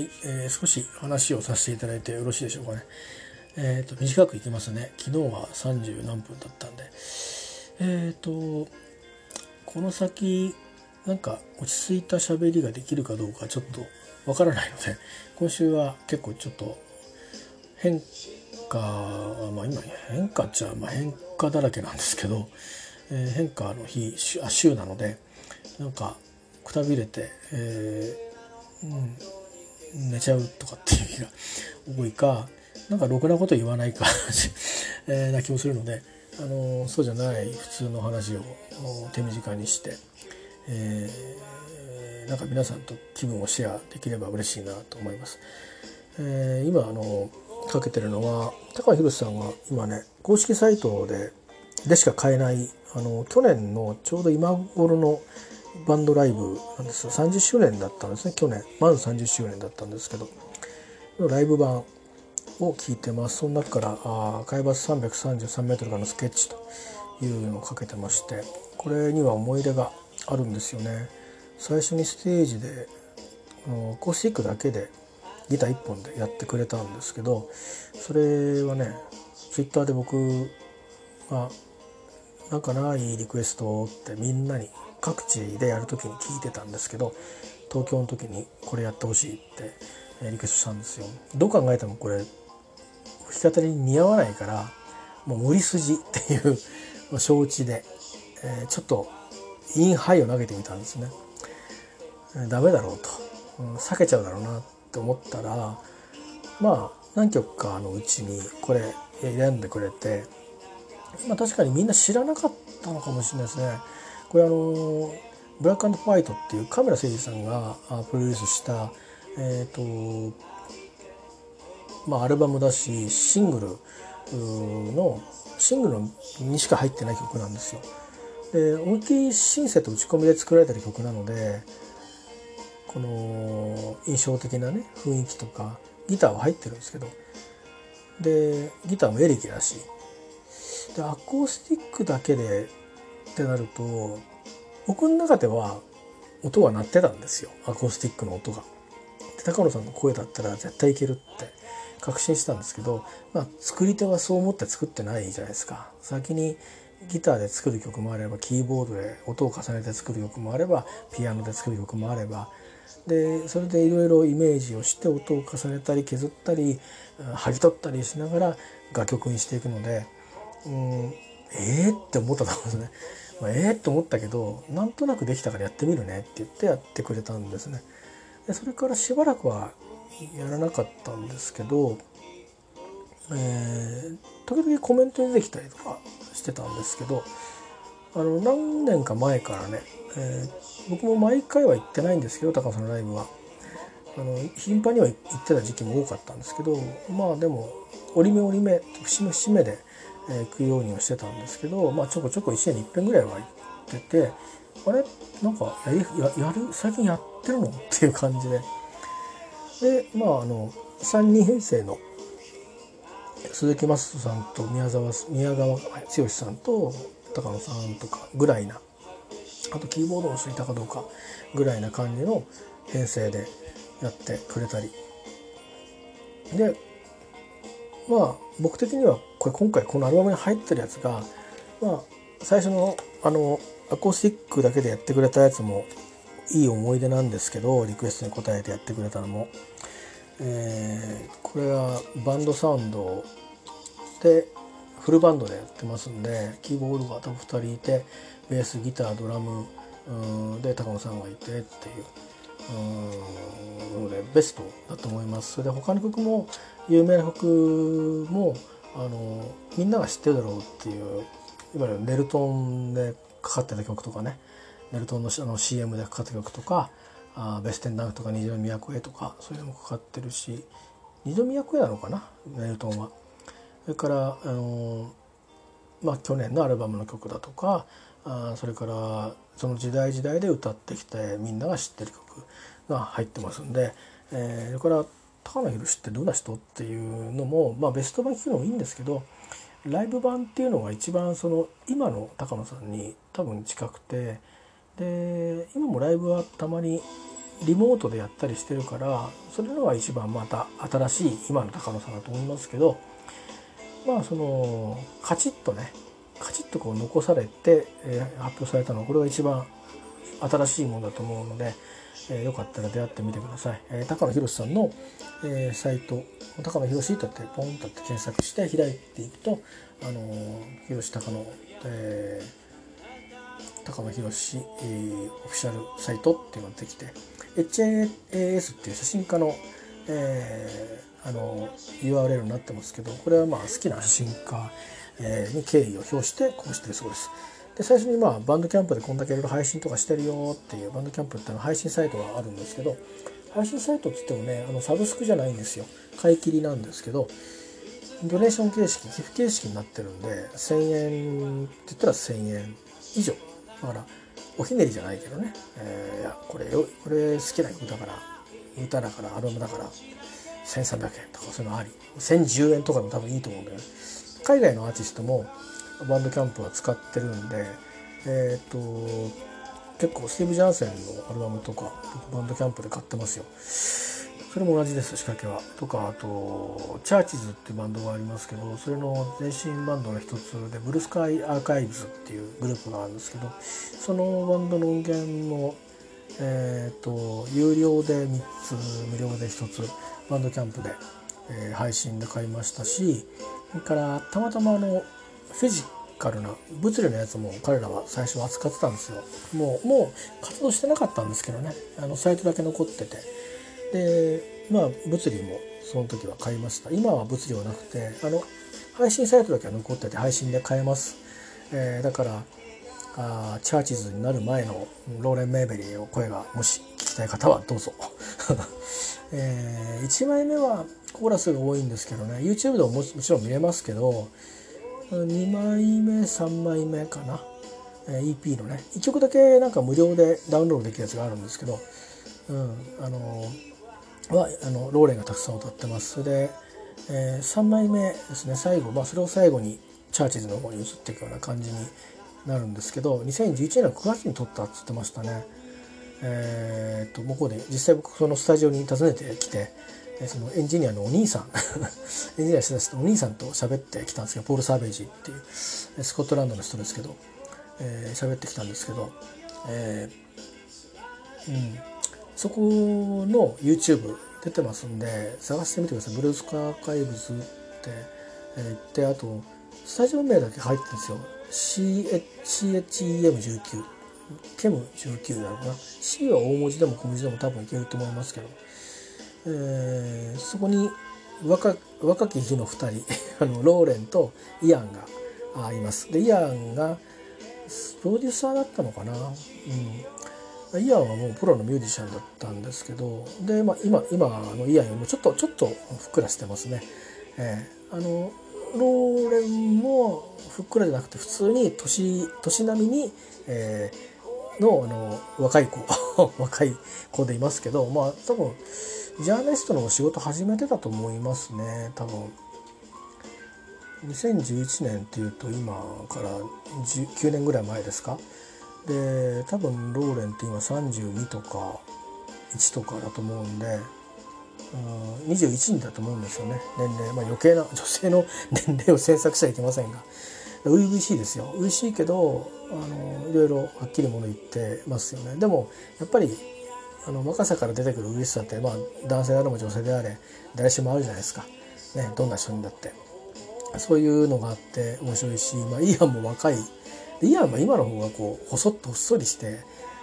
い、えー少し話をさせていただいてよろしいでしょうかね。えっ、と、短くいきますね。昨日は30何分だったんで。えっ、と、この先、なんか落ち着いた喋りができるかどうかちょっとわからないので、今週は結構ちょっと変化、まあ今変化っちゃ、まあ変化だらけなんですけど、えー変化の日、週あ週なので、なんかくたびれて、えーうん、寝ちゃうとかっていう日が多いかなんかろくなこと言わないか、えな気もするので、あのそうじゃない普通の話を手短にして、えーなんか皆さんと気分をシェアできれば嬉しいなと思います。えー今あのかけてるのは高野博さんが今ね公式サイトででしか買えないあの去年のちょうど今頃のバンドライブなんです30周年だったんですね。去年。満30周年だったんですけど。ライブ版を聞いてます。その中からあー海抜333メートルからのスケッチというのをかけてまして。これには思い出があるんですよね。最初にステージでアコースティックだけでギター1本でやってくれたんですけどそれはねツイッターで僕がなんかないリクエストってみんなに各地でやる時に聞いてたんですけど東京の時にこれやってほしいってえーリクエストしたんですよ。どう考えてもこれ弾き語りに似合わないからもう無理筋っていう まあ承知で、えーちょっとインハイを投げてみたんですね、えーダメだろうと、うん避けちゃうだろうなって思ったらまあ何曲かのうちにこれ選んでくれてまあ、確かにみんな知らなかったのかもしれないですね。これあのブラックホワイトっていうカメラ誠司さんがプロデュースしたえっ、とまあアルバムだしシングルのシングルにしか入ってない曲なんですよ。で思いっきりシンセと打ち込みで作られてる曲なのでこの印象的なね雰囲気とかギターは入ってるんですけどでギターもエレキだしでアコースティックだけでってなると僕の中では音が鳴ってたんですよアコースティックの音が。で高野さんの声だったら絶対いけるって確信したんですけど、まあ、作り手はそう思って作ってないじゃないですか。先にギターで作る曲もあればキーボードで音を重ねて作る曲もあればピアノで作る曲もあればでそれでいろいろイメージをして音を重ねたり削ったり剥ぎ取ったりしながら楽曲にしていくので。うんえー、って思ったと思うんですね。まあ、えー、って思ったけどなんとなくできたからやってみるねって言ってやってくれたんですね。でそれからしばらくはやらなかったんですけど、えー時々コメントに出てきたりとかしてたんですけどあの何年か前からね、えー僕も毎回は行ってないんですけど高尾さんのライブは。あの頻繁には行ってた時期も多かったんですけどまあでも折り目折り目節目節目で、えー行くようにはしてたんですけど、まあ、ちょこちょこ1年に1遍ぐらいは行っててあれ？なんかやややる？最近やってるのっていう感じで。でまああの3人編成の鈴木雅人さんと宮沢宮川剛さんと高野さんとかぐらいなあとキーボードの人いたかどうかぐらいな感じの編成でやってくれたり。でまあ僕的にはこれ今回このアルバムに入ってるやつがまあ最初のあのアコースティックだけでやってくれたやつもいい思い出なんですけどリクエストに応えてやってくれたのも、えーこれはバンドサウンドでフルバンドでやってますんでキーボードが多分2人いてベースギタードラムで高野さんがいてっていう。うんのでベストだと思います。それで他の曲も有名な曲もあのみんなが知ってるだろうっていういわゆるネルトンでかかってた曲とかねネルトンのあの CM でかかった曲とかあベステンダンクとか虹の都へとかそういうのもかかってるし虹の都へなのかな？ネルトンは。それからあのまあ去年のアルバムの曲だとかあそれからその時代時代で歌ってきてみんなが知ってる曲が入ってますんで、えー、それから高野宏ってどんな人？っていうのも、まあ、ベスト版聴くのもいいんですけどライブ版っていうのが一番その今の高野さんに多分近くてで今もライブはたまにリモートでやったりしてるからそれのが一番また新しい今の高野さんだと思いますけどまあそのカチッとねカチッとこう残されて、えー、発表されたのはこれが一番新しいものだと思うので、えー、よかったら出会ってみてください。えー、高野博さんの、えー、サイト高野博とってポンとって検索して開いていくとあの博高野、えー、高野博、えー、オフィシャルサイトっていうのができて HAS っていう写真家の、えー、あの URL になってますけどこれはまあ好きな写真家に敬意を表してこうしてるそうです。で最初にまあバンドキャンプでこんだけいろいろ配信とかしてるよっていうバンドキャンプっていうの配信サイトがあるんですけど配信サイトっつってもねあのサブスクじゃないんですよ。買い切りなんですけどドネーション形式寄付形式になってるんで1,000円って言ったら1,000円以上。だからおひねりじゃないけどね、えー、いやこれよこれ好きな曲だから歌だからアルバムだから1,300円とかそういうのあり。1,010円とかでも多分いいと思うんだよね。海外のアーティストもバンドキャンプは使ってるんでえっ、ー、と結構スティーブ・ジャンセンのアルバムとかバンドキャンプで買ってますよ。それも同じです仕掛けは。とかあとチャーチズっていうバンドがありますけどそれの前身バンドの一つでブルースカイアーカイブズっていうグループがあるんですけどそのバンドの音源もえーと、有料で3つ無料で1つバンドキャンプで、えー、配信で買いましたしそれからたまたまあのフィジカルな物理のやつも彼らは最初扱ってたんですよ。もうもう活動してなかったんですけどね。あのサイトだけ残ってて。でまあ物理もその時は買いました。今は物理はなくてあの配信サイトだけは残ってて配信で買えます、えー、だからあチャーチズになる前のローレン・メーベリーの声がもし聞きたい方はどうぞ、えー、1枚目はコーラスが多いんですけどね。YouTube でももちろん見れますけど2枚目3枚目かな。EP のね。1曲だけなんか無料でダウンロードできるやつがあるんですけど、うん、あのはあのローレンがたくさん歌ってます。それで、えー、3枚目ですね。最後、まあ、それを最後にチャーチズの方に移っていくような感じになるんですけど2011年の9月に撮ったっつってましたね。えー、っと向こうで実際僕そのスタジオに訪ねてきてそのエンジニアのお兄さん。エンジニアしてたお兄さんと喋ってきたんですけどポール・サーベージっていうスコットランドの人ですけど喋、えー、ってきたんですけど、えーうん、そこの YouTube 出てますんで探してみてください。ブルースカーカイブズって、えー、言ってあとスタジオ名だけ入ってるんですよ。CHEM19 ケム19だろうな。C は大文字でも小文字でも多分いけると思いますけど。そこに若若き日の2人 あのローレンとイアンがいます。でイアンがプロデューサーだったのかな、うん、イアンはもうプロのミュージシャンだったんですけどで、まあ、今今のイアンよりもちょっとちょっとふっくらしてますね。えー、あのローレンもふっくらじゃなくて普通に年年並みに、えー、のあの若い子 若い子でいますけどまあ多分ジャーナリストの仕事始めてたと思いますね。多分。2011年っていうと今から9年ぐらい前ですか？で多分ローレンって今32とか1とかだと思うんでうん21人だと思うんですよね。年齢、まあ、余計な 女性の年齢を詮索しちゃいけませんが。初々しいですよ。初々しいけどあのいろいろはっきりもの言ってますよね。でもやっぱりあの若さから出てくる嬉しさって、まあ、男性であれも女性であれ誰しもあるじゃないですか、ね、どんな人にだって。そういうのがあって面白いし、まあ、イアンも若い。イアンも今の方がこう細っとほっそりして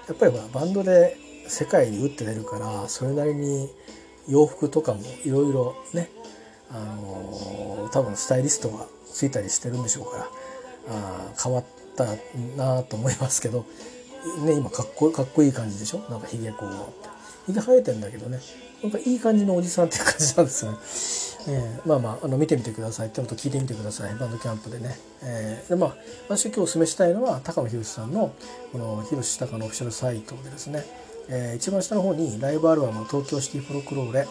やっぱりほらバンドで世界に打って出るからそれなりに洋服とかもいろいろねあの多分スタイリストがついたりしてるんでしょうからあ変わったなと思いますけどね今かっこかっこいい感じでしょ？なんかひげこう。ってひげ生えてんだけどね。なんかいい感じのおじさんっていう感じなんですよね。えー、まあまああの見てみてください。ってこと聞いてみてください。バンドキャンプでね。えー、でまあ私今日お勧めしたいのは高野宏さんのこの宏高のオフィシャルサイトでですね、えー、一番下の方にライブアルバム「東京シティフォロクローレ」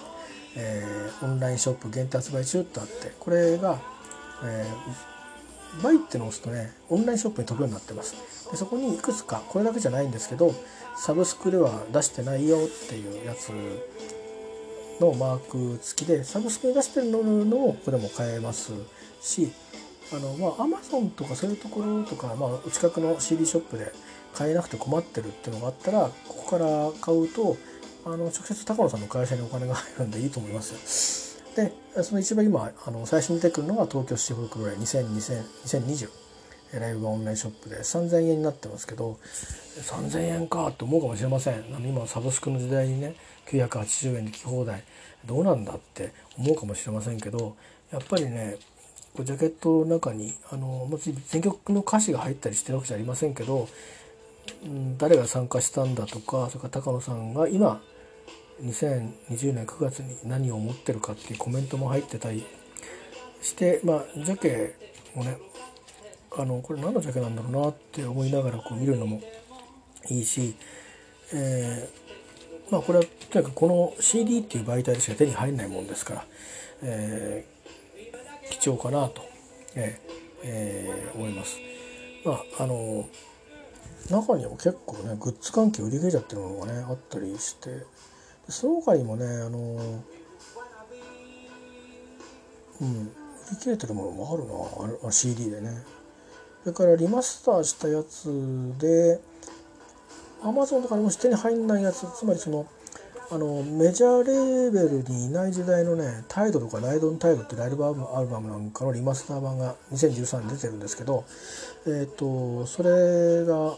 えー、オンラインショップ限定発売中ってあって。これが、えー、バイってのを押すとねオンラインショップに飛ぶようになってますでそこにいくつかこれだけじゃないんですけどサブスクでは出してないよっていうやつのマーク付きでサブスクに出してるのもここでも買えますしあのまあアマゾンとかそういうところとか、まあ、お近くの CD ショップで買えなくて困ってるっていうのがあったらここから買うとあの直接高野さんの会社にお金が入るんでいいと思いますよ。でその一番今あの最初に出てくるのが東京シティフォークブレイ2020ライブオンラインショップで3000円になってますけど3000円かと思うかもしれません。あの今サブスクの時代にね980円で聞き放題。どうなんだって思うかもしれませんけどやっぱりねジャケットの中にあの全曲の歌詞が入ったりしてるわけじゃありませんけど、誰が参加したんだとかそれから高野さんが今2020年9月に何を思ってるかっていうコメントも入ってたりしてまあジャケをねあのこれ何のジャケなんだろうなって思いながらこう見るのもいいし、えー、まあこれはとにかくこの CD っていう媒体でしか手に入らないもんですから、えー、貴重かなと、えーえー、思います。まああの中にも結構ねグッズ関係売り切れちゃってるものがねあったりしてその他にもねあのうん売り切れてるものもあるな CD でね。それからリマスターしたやつでアマゾンとかにも手に入んないやつつまりそのあのメジャーレーベルにいない時代のね「タイドとか「ライドンタイド」っていうアルアルバムなんかのリマスター版が2013年出てるんですけど、えーと、それが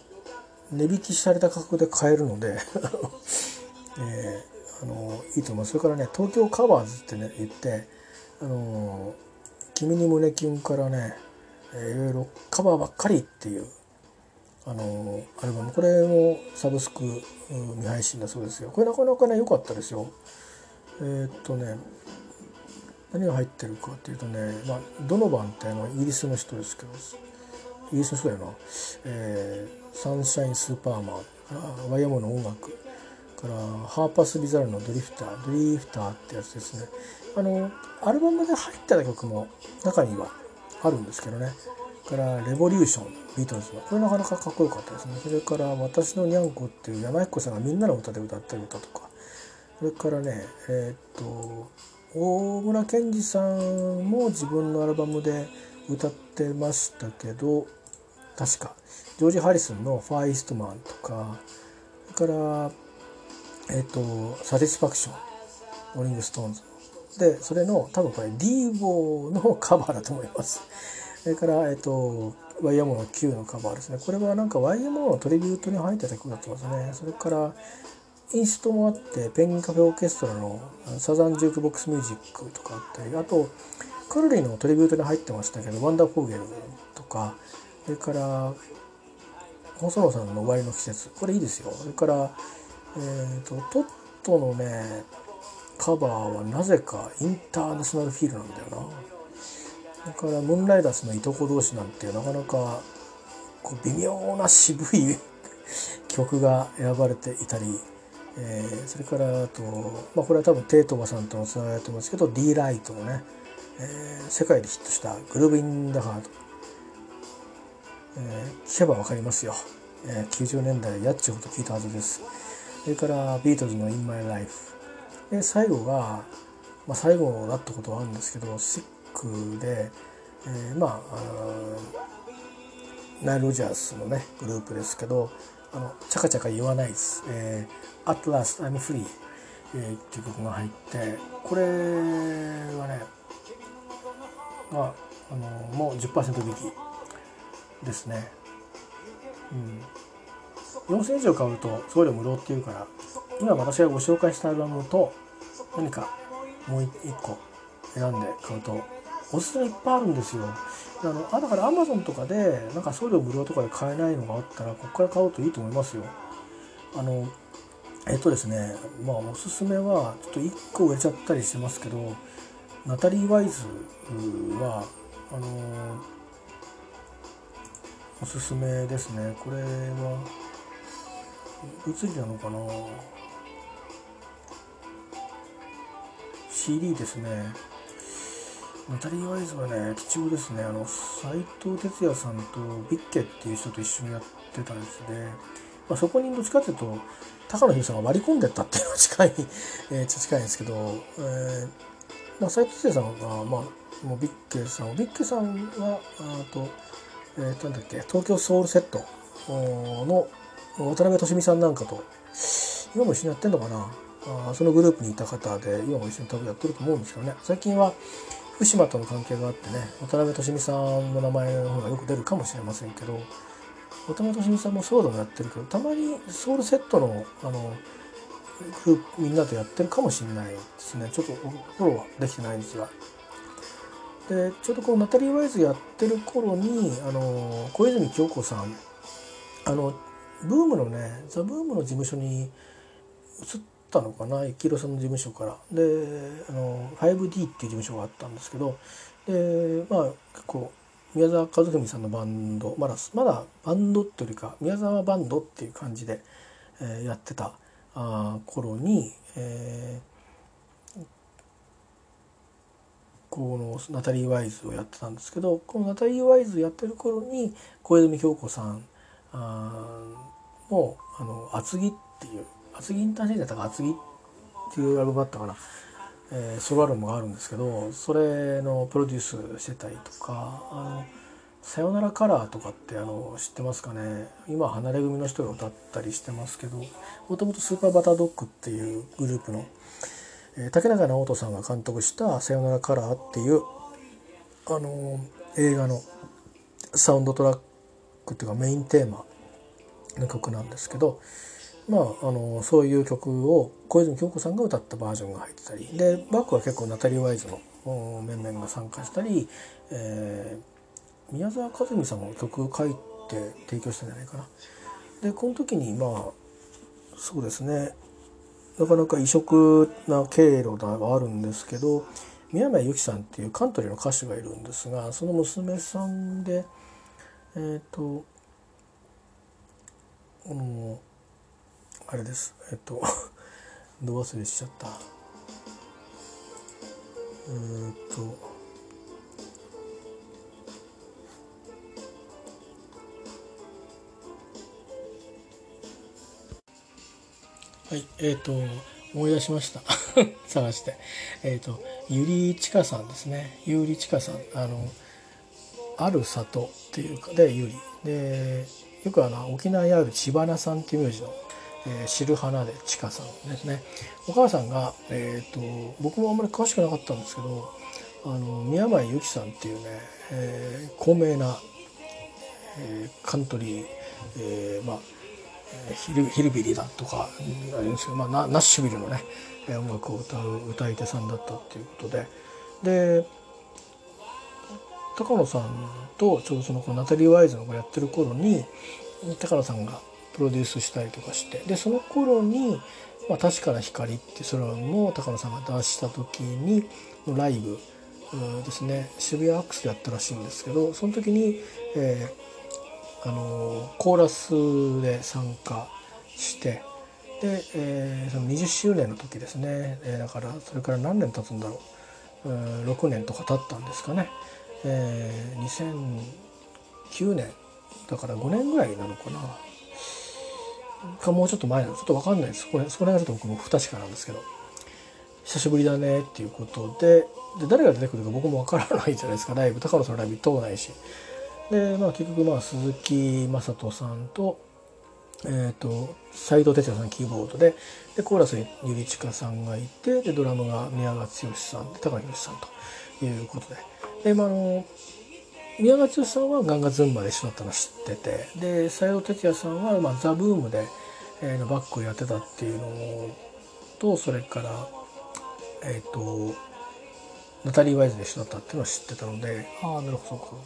値引きされた価格で買えるので えーあのいいと思いますそれからね東京カバーズってね言ってあの君に胸キュンからね、いろいろカバーばっかりっていうあのアルバム。これもサブスク未配信だそうですよ。これなかなかね良かったですよ。えー、っとね何が入ってるかっていうとね、まあ、ドノバンってあのイギリスの人ですけどイギリスの人だよな、えー、サンシャインスーパーマン。ワイヤモの音楽。からハーパス・ビザルのドリフタードリフターってやつですね。あのアルバムで入った曲も中にはあるんですけどね。からレボリューションビートルズのこれなかなかかっこよかったですね。それから「私のにゃんこ」っていう山彦さんがみんなの歌で歌ってる歌とか。それからねえー、っと大村憲司さんも自分のアルバムで歌ってましたけど確かジョージ・ハリスンの「 Far East Man」とかそれからえっ、と「 Satisfaction」ローリング・ストーンズ。でそれの多分これ Devo のカバーだと思います。それからえっ、と YMO の Cue のカバーですね。これはなんか YMO のトリビュートに入ってた曲だってますね。それからインストもあってペンギンカフェオーケストラのサザンジュークボックスミュージックとかあったりあとカルリーのトリビュートに入ってましたけどワンダーフォーゲルとかそれから細野さんの終わりの季節。これいいですよ。それからえーと、トットのねカバーはなぜかインターナショナルフィールなんだよな。だからムーンライダースのいとこ同士なんてなかなかこう微妙な渋い 曲が選ばれていたり、えー、それからあと、まあ、これは多分テイトマさんとのつながりだと思うんですけど D ライトのね、えー、世界でヒットした「グルービン・ダハード」えー、聞けば分かりますよ、えー、90年代やっちゅうこと聞いたはずです。それからビートルズの「In My Life」で最後が、まあ、最後だったことはあるんですけどシックで、えー、まああナイル・ロジャースのねグループですけど「あのチャカチャカ言わないです」えー「At Last I'm Free」えー、っていう曲が入ってこれはねまああのもう10%引きですね。うん。4000以上買うと送料無料っていうから今私がご紹介したアルバムと何かもう1個選んで買うとおすすめいっぱいあるんですよ。あのあだからアマゾンとかでなんか送料無料とかで買えないのがあったらここから買うといいと思いますよ。あのえっとですねまあおすすめはちょっと1個売れちゃったりしてますけどナタリー・ワイズはあのおすすめですね。これは映りなのかな？CD ですね。ナタリー・ワイズはね貴重ですね。あの斎藤哲也さんとビッケっていう人と一緒にやってたんですね、まあ、そこにどっちかというと高野秀さんが割り込んでったっていうのは近い、えー、近いんですけど、えーまあ、斎藤哲也さんが、まあ、もうビッケさんビッケさんはあと,、えー、なんだっけ東京ソウルセットの渡辺俊美さんなんかと今も一緒にやってんのかな？あそのグループにいた方で今も一緒に多分やってると思うんですけどね。最近は福島との関係があってね渡辺俊美さんの名前の方がよく出るかもしれませんけど渡辺俊美さんもソウルもやってるけどたまにソウルセットのあのグループみんなとやってるかもしれないですね。ちょっとフォローはできてないんですが。でちょうどこのナタリー・ワイズやってる頃にあの小泉京子さんあのブームのねザ・ブームの事務所に移ったのかな幸宏さんの事務所から。であの 5D っていう事務所があったんですけどでまあ結構宮沢和文さんのバンドまだまだバンドっていうよりか宮沢バンドっていう感じで、えー、やってたあ頃に、えー、このナタリー・ワイズをやってたんですけどこのナタリー・ワイズやってる頃に小泉京子さんあもうあの厚木っていう厚木インターチェンジだったか厚木っていうアルバムだったかな、えー、ソロアルバムがあるんですけどそれのプロデュースしてたりとかあの「さよならカラー」とかってあの知ってますかね。今離れ組の人が歌ったりしてますけどもともとスーパーバタードッグっていうグループの、えー、竹中直人さんが監督した「さよならカラー」っていうあの映画のサウンドトラッククっていうかメインテーマの曲なんですけどまあ、あのそういう曲を小泉京子さんが歌ったバージョンが入ってたりでバックは結構ナタリー・ワイズの面々が参加したり、えー、宮沢和美さんも曲を書いて提供したんじゃないかな。でこの時にまあそうですねなかなか異色な経路ではあるんですけど宮山由紀さんっていうカントリーの歌手がいるんですがその娘さんでえっ、ー、とあのあれです。えっと ど忘れしちゃった。えー、とはい、えっ、と思い出しました。探して。えっ、とゆりちかさんですね。ゆりちかさん。あのある里っていうかでゆりでよくあの沖縄にある千花さんっていう名字のえー、知る花でちかさんですね。お母さんが、えーと、僕もあんまり詳しくなかったんですけどあの宮前由紀さんっていうね、えー、高名な、えー、カントリー、えー、まあヒルヒルビリだとかあれですけど、まあ、ナナッシュビルのね音楽を歌う歌い手さんだったっていうことで。で高野さんとちょうどそのナタリー・ワイズのがやってる頃に高野さんがプロデュースしたりとかしてでその頃に「まあ、確かな光」っていうロも高野さんが出した時にのライブですね。渋谷アックスでやったらしいんですけどその時に、えー、あのコーラスで参加してで、えー、その20周年の時ですね、えー、だからそれから何年経つんだろう、えー、6年とか経ったんですかね、えー、2009年。だから5年ぐらいなのかな。かもうちょっと前なのちょっと分かんないですこれそれがちょっと僕も不確かなんですけど。久しぶりだねっていうことで。で誰が出てくるか僕も分からないじゃないですか。ライブ高野さんのライブ通ないし。でまあ結局まあ鈴木雅人さんとえーと、斎藤哲也さんキーボードで。でコーラスにゆりちかさんがいてでドラムが宮川剛さんで高野宏さんということで。で、まあ、あの宮川剛さんはガンガズンバで一緒だったの知っててで斎藤哲也さんは、まあ、ザ・ブームで、えー、のバックをやってたっていうのとそれからえっ、ー、とナタリー・ワイズで一緒だったっていうのを知ってたのでああなるほど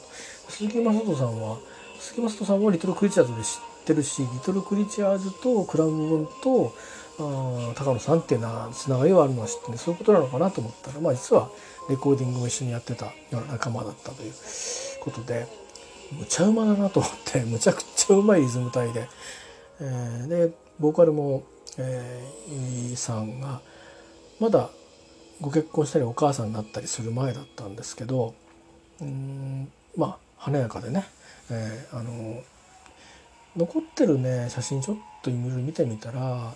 鈴木雅人さんは鈴木雅人さんはリトル・クリチャーズで知ってるしリトル・クリチャーズとクラウン部分とあ高野さんっていうのはつながりはあるのは知ってねそういうことなのかなと思ったらまあ実はレコーディングも一緒にやってたような仲間だったということでむちゃうまだなと思って むちゃくちゃうまいリズム隊で、えー、でボーカルも、えー、ゆいさんがまだご結婚したりお母さんになったりする前だったんですけどうんまあ華やかでね、えー、あの残ってるね写真ちょっといろいろ見てみたら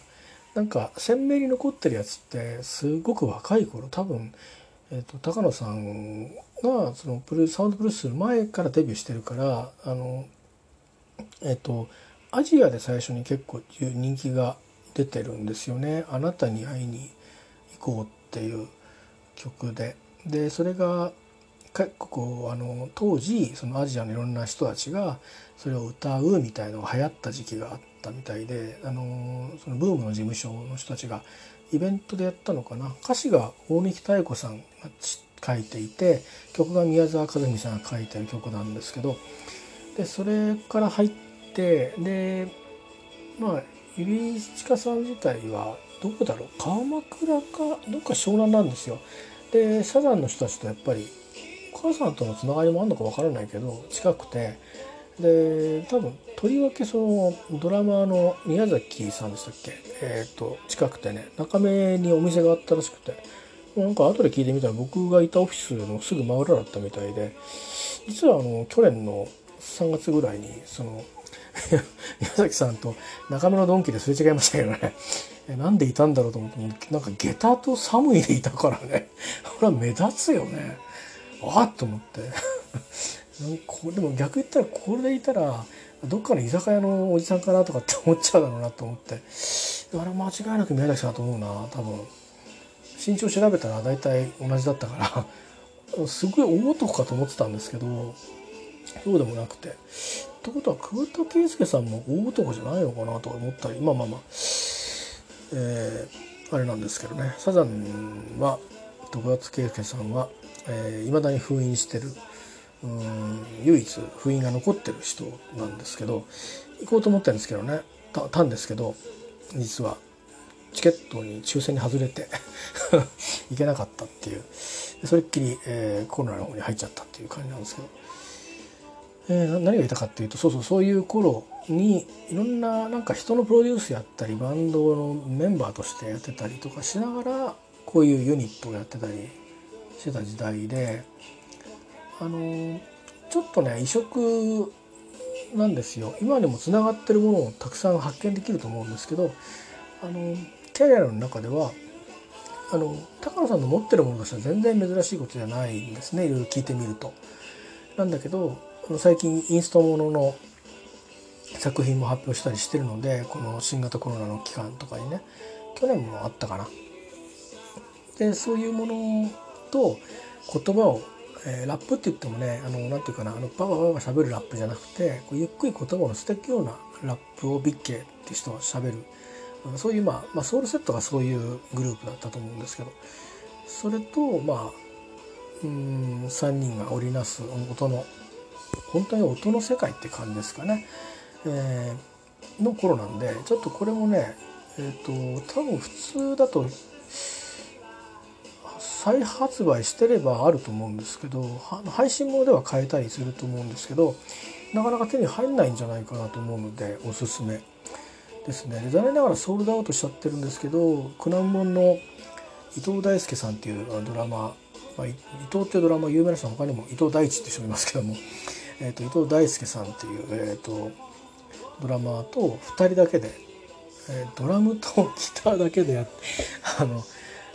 なんか鮮明に残ってるやつってすごく若い頃多分、えーと、高野さんがそのプルサウンドプルースする前からデビューしてるからあのえっ、ー、とアジアで最初に結構人気が出てるんですよね「あなたに会いに行こう」っていう曲で。でそれが結構あの当時そのアジアのいろんな人たちがそれを歌うみたいのが流行った時期があったみたいであのそのブームの事務所の人たちがイベントでやったのかな歌詞が大貫妙子さん書いていて曲が宮沢和美さんが書いてる曲なんですけどでそれから入ってでまあ指近さん自体はどこだろう？川枕かどっか湘南なんですよ。でサザンの人たちとやっぱりお母さんとのつながりもあるのかわからないけど近くてで多分とりわけそのドラマーの宮崎さんでしたっけ？えっ、ー、と近くてね中目にお店があったらしくて。なんか後で聞いてみたら僕がいたオフィスのすぐ真裏だったみたいで実はあの去年の3月ぐらいにその 宮崎さんと中目のドンキですれ違いましたけどねなんでいたんだろうと思ってなんか下駄と寒いでいたからね。これは目立つよね。あっと思って。こでも逆言ったらこれでいたらどっかの居酒屋のおじさんかなとかって思っちゃうだろうなと思って。あれ間違いなく宮崎さんだと思うな多分。身長調べたら大体同じだったからすごい大男かと思ってたんですけどそうでもなくて。ってことは桑田佳祐さんも大男じゃないのかなと思ったりまあまあまあ、えー、あれなんですけどね。サザンは桑田佳祐さんはいま、えー、だに封印してるうん唯一封印が残ってる人なんですけど行こうと思ったんですけどね。たんですけど実は。チケットに抽選に外れて 行けなかったっていうそれっきり、えー、コロナの方に入っちゃったっていう感じなんですけど。えー、何が言いたかっていうとそうそうそういう頃にいろんななんか人のプロデュースやったりバンドのメンバーとしてやってたりとかしながらこういうユニットをやってたりしてた時代であのちょっとね異色なんですよ今でもつながってるものをたくさん発見できると思うんですけどあのキャリアの中ではあの高野さんの持ってるものとしては全然珍しいことじゃないんですねいろいろ聞いてみると。なんだけど最近インストものの作品も発表したりしてるのでこの新型コロナの期間とかにね去年もあったかな。でそういうものと言葉を、えー、ラップって言ってもねあのなんていうかなあのババババ喋るラップじゃなくてこうゆっくり言葉を捨ていくようなラップをビッケっていう人は喋るそういう、まあ、まあソウルセットがそういうグループだったと思うんですけど。それとまあうん3人が織りなす音の本当に音の世界って感じですかね、えー、の頃なんでちょっとこれもねえっ、ー、と多分普通だと再発売してればあると思うんですけど配信物では買えたりすると思うんですけどなかなか手に入んないんじゃないかなと思うのでおすすめ。ですね。残念ながらソールドアウトしちゃってるんですけど苦難門の伊藤大輔さんっていうドラマ、まあ、伊藤っていうドラマ有名な人は他にも伊藤大地って人もいますけども えーと、伊藤大輔さんっていう、えーと、ドラマと2人だけで、えー、ドラムとギターだけでやって あの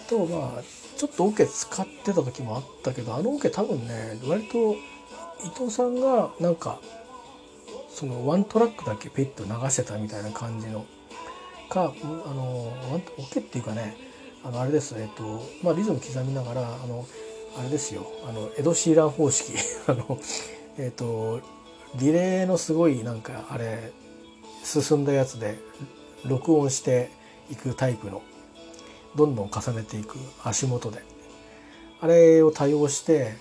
とまあちょっとオ、ケ使ってた時もあったけどあのオ、ケ多分ね割と伊藤さんがなんかそのワントラックだけペッと流してたみたいな感じの。かあのオ、ケっていうかねあのあれですえっ、とまあリズム刻みながらあのあれですよ。あのエド・シーラン方式。あのえっ、とリレーのすごいなんかあれ進んだやつで録音していくタイプの。どんどん重ねていく足元で。あれを多用して、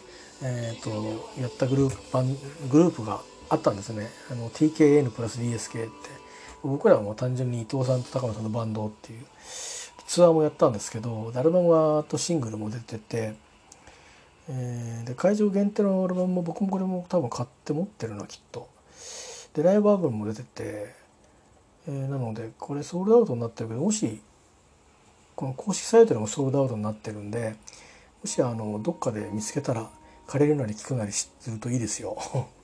えーと、やったグループグループがあったんですね。あの TKN プラス DSK って。僕らはもう単純に伊藤さんと高野さんのバンドっていうツアーもやったんですけどアルバムとシングルも出ててえー、で会場限定のアルバムも僕もこれも多分買って持ってるなきっと。でライブアルバムも出てて、えー、なのでこれソールドアウトになってるけどもしこの公式サイトでもソールドアウトになってるんでもしあのどっかで見つけたら借りるなり聞くなりするといいですよ。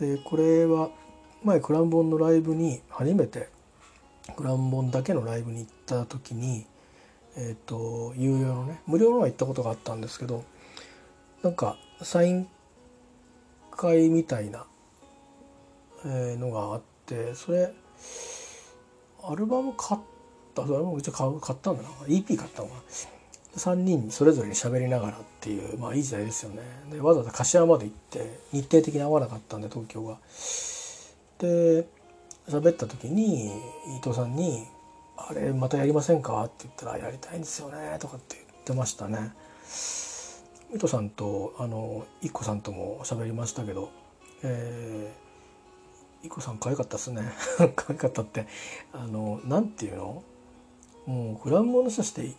でこれは前クランボンのライブに初めてクランボンだけのライブに行った時にえっ、ー、と有料のね無料のは行ったことがあったんですけどなんかサイン会みたいなえのがあってそれアルバム買ったそれもうち買買ったんだな。EP 買ったのかな。3人それぞれに喋りながらっていうまあいい時代ですよね。でわざわざ柏まで行って日程的に合わなかったんで東京が。で喋った時に伊藤さんに「あれまたやりませんか?」って言ったら「やりたいんですよね」とかって言ってましたね。伊藤さんとあの一個さんとも喋りましたけどえー、一個さん可愛かったっすね。可愛かったって。あのなんていうの？もうグラムモノとして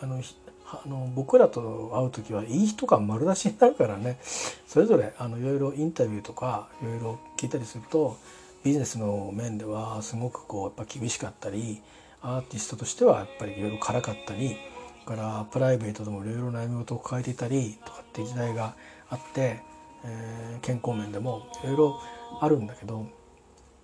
あのあの僕らと会う時はいい人感丸出しになるからね。それぞれあのいろいろインタビューとかいろいろ聞いたりするとビジネスの面ではすごくこうやっぱ厳しかったりアーティストとしてはやっぱりいろいろ辛かったりからプライベートでもいろいろ悩み事を抱えていたりとかって時代があって、えー、健康面でもいろいろあるんだけど、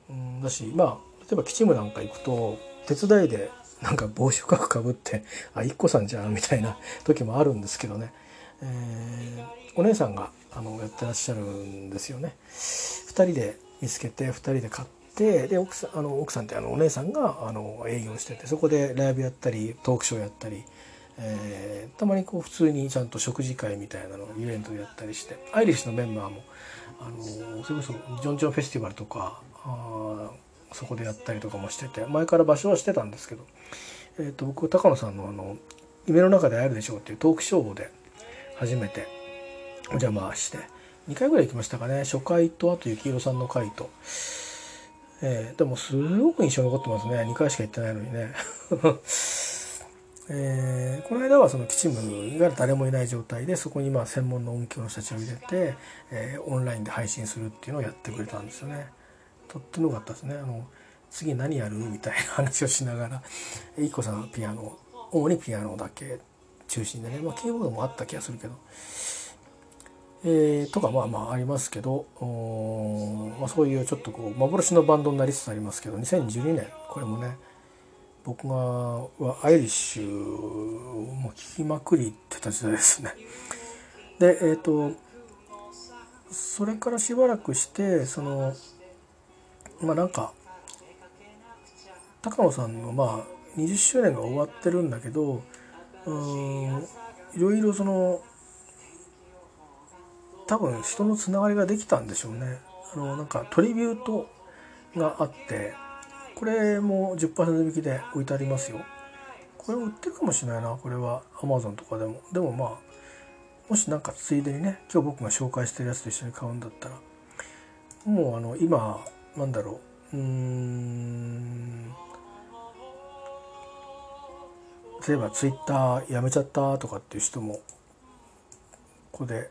うん、だしまあ例えば吉ムなんか行くと手伝いでなんか帽子深くかぶってあ一個さんじゃんみたいな時もあるんですけどね、えー、お姉さんがあのやってらっしゃるんですよね。2人で見つけて2人で買ってで奥さんあの奥さんってあのお姉さんがあの営業しててそこでライブやったりトークショーやったり、えー、たまにこう普通にちゃんと食事会みたいなのをイベントやったりしてアイリッシュのメンバーもあのそれこそジョン・ジョンフェスティバルとかあそこでやったりとかもしてて前から場所はしてたんですけど、えー、と僕高野さんのあの「夢の中で会えるでしょう」っていうトークショーで初めてお邪魔して2回ぐらい行きましたかね。初回とあと幸宏さんの回と、えー、でもすごく印象残ってますね。2回しか行ってないのにね。えー、この間はそのキチムいわゆる誰もいない状態でそこにまあ専門の音響の人たちを入れて、えー、オンラインで配信するっていうのをやってくれたんですよね。とっても良かったですね。あの次何やる？みたいな話をしながら IKKO さんはピアノ主にピアノだけ中心でね、まあ、キーボードもあった気がするけど、えー、とかまあまあありますけど、まあ、そういうちょっとこう幻のバンドになりつつありますけど2012年これもね僕がはアイリッシュも聴きまくりってた時代ですね。でえっ、ー、とそれからしばらくしてそのまあなんか高野さんのまあ20周年が終わってるんだけどうんいろいろその多分人のつながりができたんでしょうね。あのなんかトリビュートがあってこれも10%引きで置いてありますよ。これ売ってるかもしれないなこれは Amazon とかでも。でもまあもし何かついでにね今日僕が紹介してるやつと一緒に買うんだったらもうあの今なんだろう。うん。例えばツイッターやめちゃったとかっていう人もここで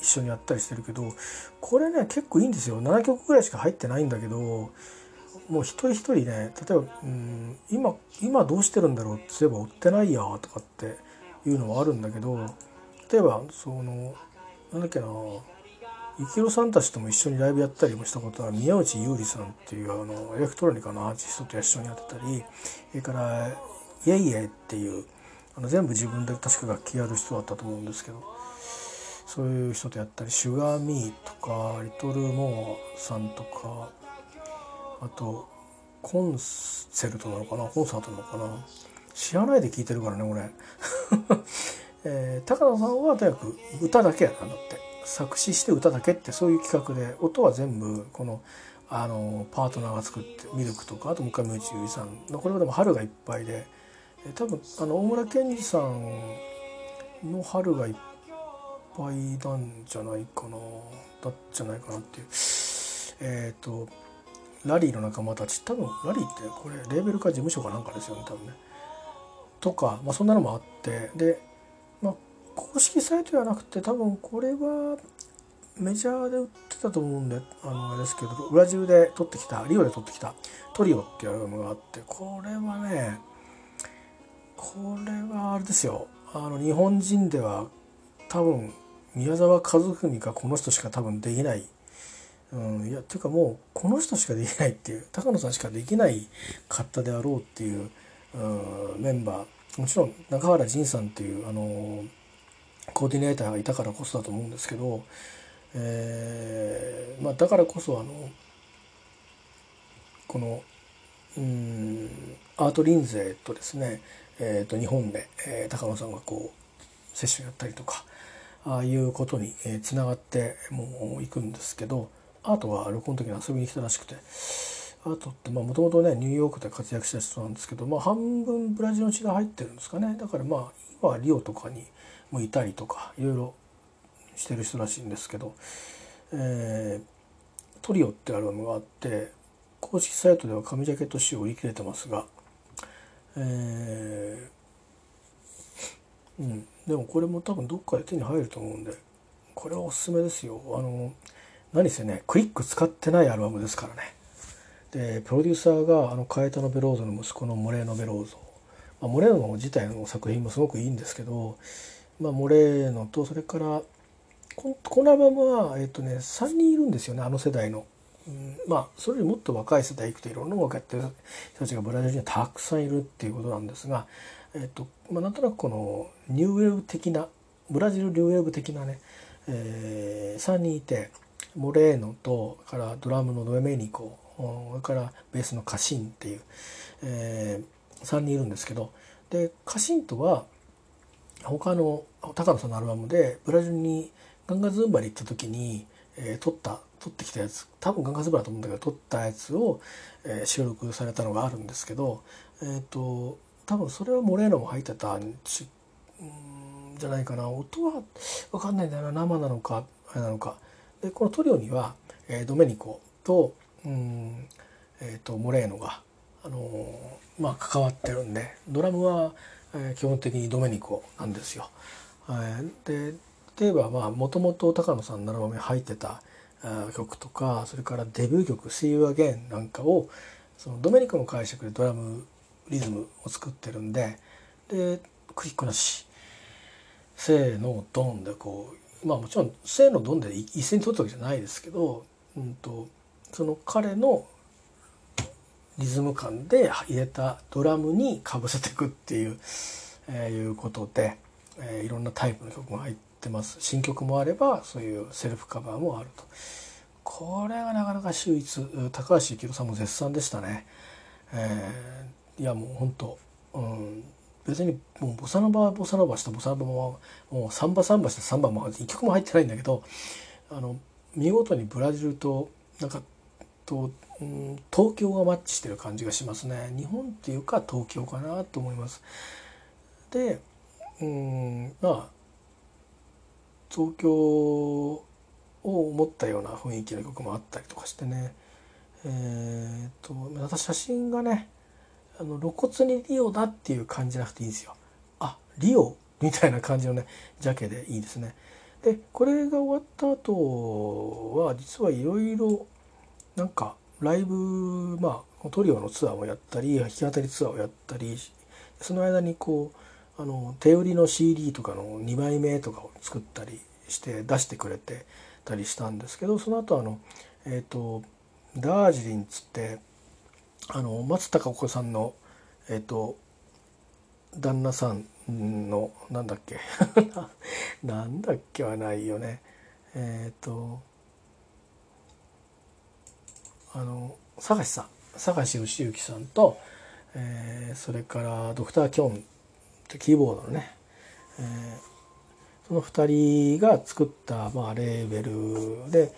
一緒にやったりしてるけどこれね結構いいんですよ。7曲ぐらいしか入ってないんだけどもう一人一人ね例えばうん今今どうしてるんだろう。って言えば売ってないやとかっていうのはあるんだけど例えばそのなんだっけな幸宏さんたちとも一緒にライブやったりもしたことは宮内優里さんっていうあのエレクトロニカのアーティストと一緒にやってたりそれからイエイエっていうあの全部自分で確か楽器やる人だったと思うんですけどそういう人とやったりシュガーミーとかリトルモアさんとかあとコンセルトなのかなコンサートなのかな。知らないで聞いてるからね俺、えー、高野さんはとにかく歌だけやなんだって。作詞して歌だけってそういう企画で音は全部このあのパートナーが作ってミルクとかあと向井内優さんのこれはでも春がいっぱいで多分あの大村健二さんの春がいっぱいなんじゃないかなだっじゃないかなっていうえっ、ー、とラリーの仲間たち多分ラリーってこれレーベルか事務所かなんかですよね多分ね。とか、まあ、そんなのもあってで公式サイトじゃなくて多分これはメジャーで売ってたと思うんであのあれですけどブラジルで撮ってきたリオで撮ってきたトリオっていうアルバムがあってこれはねこれはあれですよ。あの日本人では多分宮沢和文かこの人しか多分できない。うん、いやっていうかもうこの人しかできないっていう高野さんしかできない方であろうっていう、うん、メンバー。もちろん中原仁さんっていうあのコーディネーターがいたからこそだと思うんですけど、えーまあ、だからこそあのこのうんアートリンゼとですね、えー、と日本で、えー、高野さんがこうセッションやったりとかああいうことにつながってもういくんですけどアートは旅行の時に遊びに来たらしくてアートってもともとねニューヨークで活躍した人なんですけど、まあ、半分ブラジルの血が入ってるんですかね。だからまあ今リオとかにもいたりとかいろいろしてる人らしいんですけど「えー、トリオ」ってアルバムがあって公式サイトでは紙ジャケット仕様売り切れてますが、えー、うん、でもこれも多分どっかで手に入ると思うんでこれはおすすめですよ。あの何せねクリック使ってないアルバムですからね。でプロデューサーがあのカエタノ・ベローゾの息子のモレーノ・ベローゾ、まあ、モレーノ自体の作品もすごくいいんですけど、まあ、モレーノとそれからこのアルバムは、えっとね、3人いるんですよねあの世代の。うん、まあそれよりもっと若い世代行くといろんな音楽やってる人たちがブラジルにはたくさんいるっていうことなんですが、えっとまあ、なんとなくこのニューウェーブ的なブラジルニューウェーブ的なね、えー、3人いてモレーノとからドラムのドエメニコそれからベースのカシンっていう、えー、3人いるんですけどでカシンとは他の高野さんのアルバムでブラジルにガンガズンバリ行った時に、えー、撮った撮ってきたやつ多分ガンガズンバだと思うんだけど撮ったやつを、えー、収録されたのがあるんですけどえ、ー、と多分それはモレーノも入ってたんじゃないかな音は分かんないんだよな生なのかあれなのか。でこのトリオには、えー、ドメニコと,、うんえーと、モレーノが、あのー、まあ、関わってるんでドラムは、えー、基本的にドメニコなんですよ。えー、で例えばもともと高野さんのアルバムに入ってた曲とかそれからデビュー曲「See You Again」なんかをそのドメニコの解釈でドラムリズムを作ってるんででクリックなし「せーのドン」でこうまあもちろん「せーのドン」で一斉に取ったわけじゃないですけど、うんと、その彼のリズム感で入れたドラムにかぶせていくっていう、えー、いうことで、えー、いろんなタイプの曲が入ってます。新曲もあればそういうセルフカバーもあると。これがなかなか秀逸高橋幸宏さんも絶賛でしたね、えー、いやもう本当、うん、別にもうボサノバボサノバしたボサノバももうサンバサンバしたサンバも一曲も入ってないんだけどあの見事にブラジルとなんかと、うん、東京がマッチしてる感じがしますね日本っていうか東京かなと思います。でうんまあ東京を思ったような雰囲気の曲もあったりとかしてねえー、っとまた写真がねあの露骨にリオだっていう感じじゃなくていいんですよ。あリオみたいな感じのねジャケでいいですね。でこれが終わった後は実はいろいろなんかライブまあトリオのツアーをやったり弾き語りツアーをやったりその間にこうあの手売りの CD とかの2枚目とかを作ったりして出してくれてたりしたんですけどその後あのえっ、ー、とダージリンっつってあの松たか子さんのえっ、ー、と旦那さんのなんだっけ なんだっけはないよね。えっ、ー、とあの坂さん坂義行さんと、えー、それからドクター・キョンってキーボードのね、えー、その2人が作った、まあ、レーベルで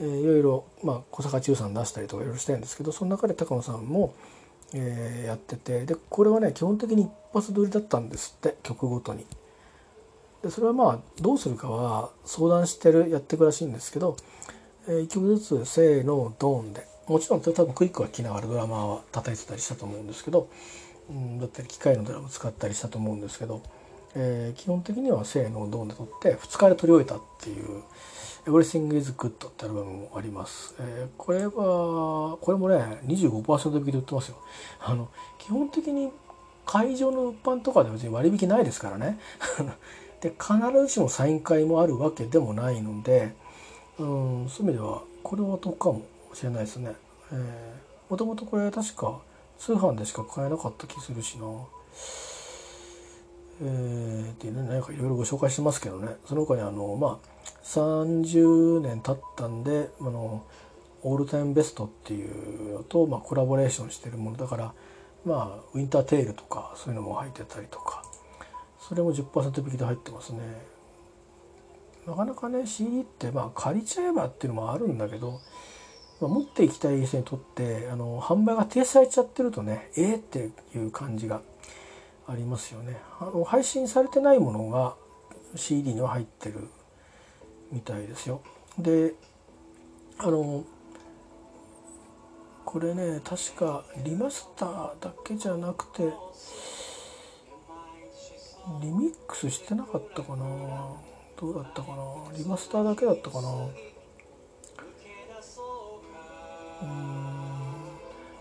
えー、いろいろ、まあ、小坂忠さん出したりとかいろいろしてるんですけどその中で高野さんも、えー、やっててでこれはね基本的に一発撮りだったんですって曲ごとに。でそれはまあどうするかは相談してるやっていくらしいんですけど、えー、1曲ずつ「せーのドーン」でもちろん多分クイックは着ながらドラマーは叩いてたりしたと思うんですけど、うん、だったり機械のドラム使ったりしたと思うんですけど、えー、基本的には「せーのドン」で撮って2日で撮り終えたっていう「Everything is Good」ってアルバムもあります。えー、これはこれもね25%引きで売ってますよ。あの基本的に会場の物販とかで別に割引ないですからね で必ずしもサイン会もあるわけでもないので、うん、そういう意味ではこれは得かもしれないですね。えー、もともとこれ確か通販でしか買えなかった気するしな。えー、っていうね何かいろいろご紹介してますけどねその他にあのまあ30年経ったんであのオールタイムベストっていうのと、まあ、コラボレーションしてるものだからまあウィンターテールとかそういうのも入ってたりとかそれも10%引きで入ってますねなかなかね CD ってまあ借りちゃえばっていうのもあるんだけど、ま、持っていきたい人にとってあの販売が停止されちゃってるとねええー、っていう感じがありますよね。あの配信されてないものが CD には入ってるみたいですよ。であのこれね確かリマスターだけじゃなくてリミックスしてなかったかな？どうだったかな？リマスターだけだったかな？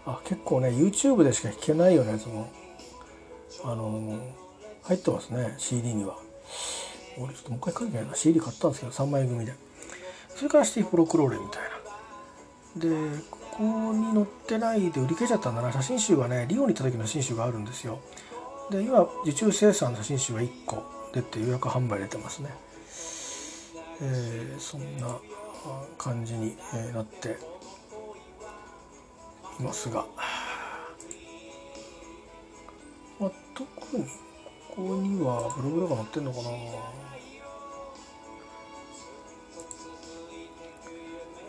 あ結構ね YouTube でしか弾けないようなやつもあの入ってますね CD には。俺ちょっともう一回書いてないな CD 買ったんですけど3枚組で。それからシティプロクローレみたいな。でここに載ってないで売り切れちゃったんだな。写真集がねリオに行った時の写真集があるんですよ。で今受注生産の写真集は1個出て予約販売出てますね。えー、そんな感じになって。いますが、まあ、特にここにはブログとか載ってんのかな。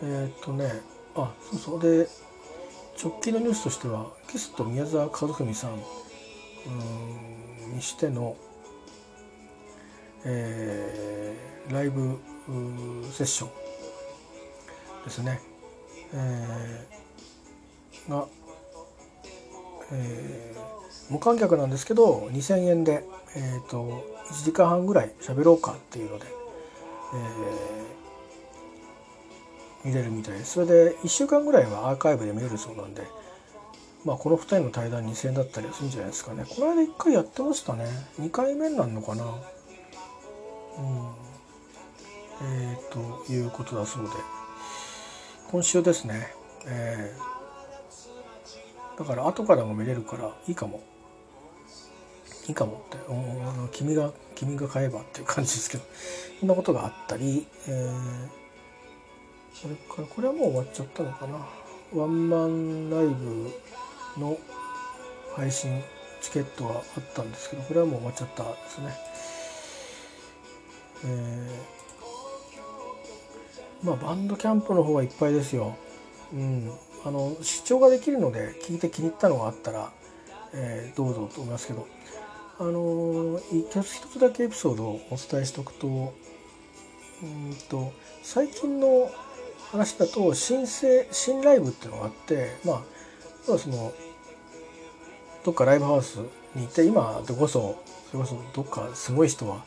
えっ、とねあそうそう。で直近のニュースとしてはゲスト宮沢和文さんにしての、えー、ライブセッションですね、えー、が、えー、無観客なんですけど2,000円で、えーと、1時間半ぐらい喋ろうかっていうので、えー、見れるみたいです。それで1週間ぐらいはアーカイブで見れるそうなんで、まあ、この2人の対談2,000円だったりするんじゃないですかね。この間1回やってましたね。2回目になるのかな。うん。えー、ということだそうで。今週ですね、えー、だから後からも見れるからいいかもいいかもってあの君が君が買えばっていう感じですけどそんなことがあったり、えー、それからこれはもう終わっちゃったのかなワンマンライブの配信チケットがあったんですけどこれはもう終わっちゃったですね。えー、まあバンドキャンプの方はいっぱいですよ。うん、あの視聴ができるので聞いて気に入ったのがあったら、えー、どうぞと思いますけどあの一つだけエピソードをお伝えしておくとうんと最近の話だと新生新ライブっていうのがあってまあそのどっかライブハウスに行って今でこそそれこそどっかすごい人は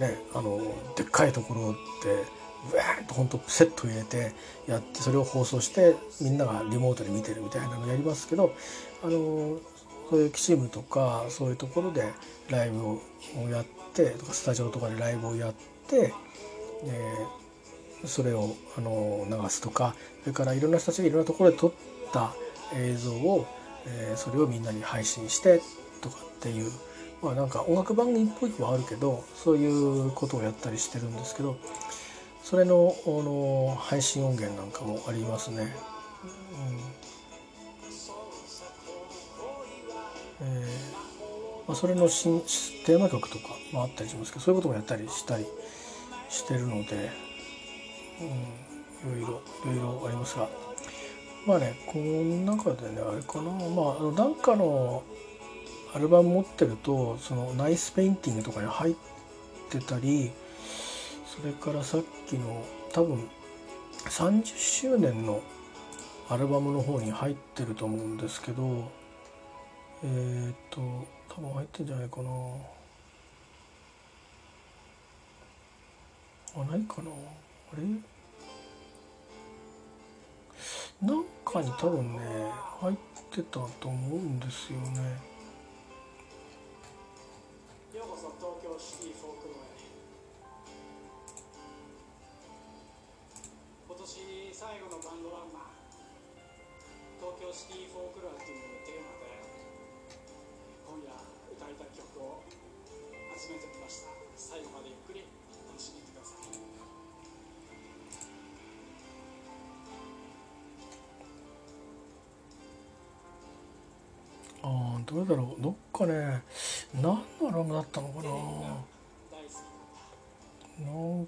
ねあのでっかいところでうわーっと本当セット入れてやってそれを放送してみんながリモートで見てるみたいなのやりますけどあのそういうチームとかそういうところでライブをやってとかスタジオとかでライブをやって、えー、それをあの流すとかそれからいろんな人たちがいろんなところで撮った映像を、えー、それをみんなに配信してとかっていうまあなんか音楽番組っぽいはあるけどそういうことをやったりしてるんですけどそれのあの配信音源なんかもありますね。うん。えーまあ、それの新テーマ曲とかもあったりしますけどそういうこともやったりしたりしてるので、うん、いろいろいろいろありますが。まあねこの中でねあれかな。まあなんかのアルバム持ってるとそのナイスペインティングとかに入ってたりそれからさっきの多分30周年のアルバムの方に入ってると思うんですけどえっ、と多分入ってんじゃないかな。あないかな。あれ？なんかに多分ね入ってたと思うんですよね。標式フォークラーというテーマで今夜歌いたい曲を集めてみました。最後までゆっくり楽しんでいってください。ああどれだろう？どっかね何のアルバムだったのかな？なん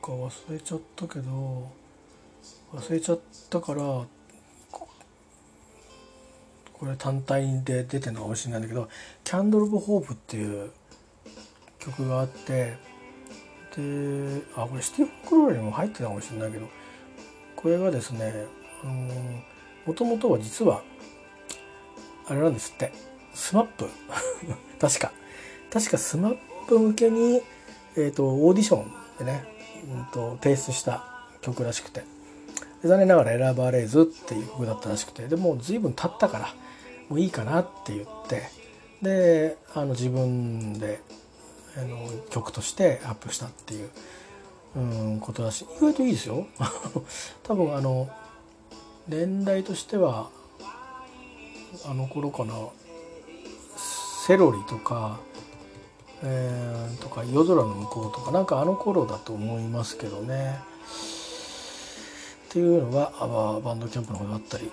か忘れちゃったけど忘れちゃったからこれ単体で出てるのかもしれないんだけど「 Candle of Hope」っていう曲があってであこれ City Folklore にも入ってたかもしれないけどこれがですねもともとは実はあれなんですって。 SMAP。確か。確か SMAP 向けに、えーと、オーディションでね、うんと、提出した曲らしくて。残念ながら選ばれずっていう曲だったらしくてでもう随分経ったからもういいかなって言ってであの自分であの曲として発表したっていう、うん、ことだし意外といいですよ。多分あの年代としてはあの頃かなセロリとか、えー、とか夜空の向こうとかなんかあの頃だと思いますけどね。っていうのがバンドキャンプの方であったり、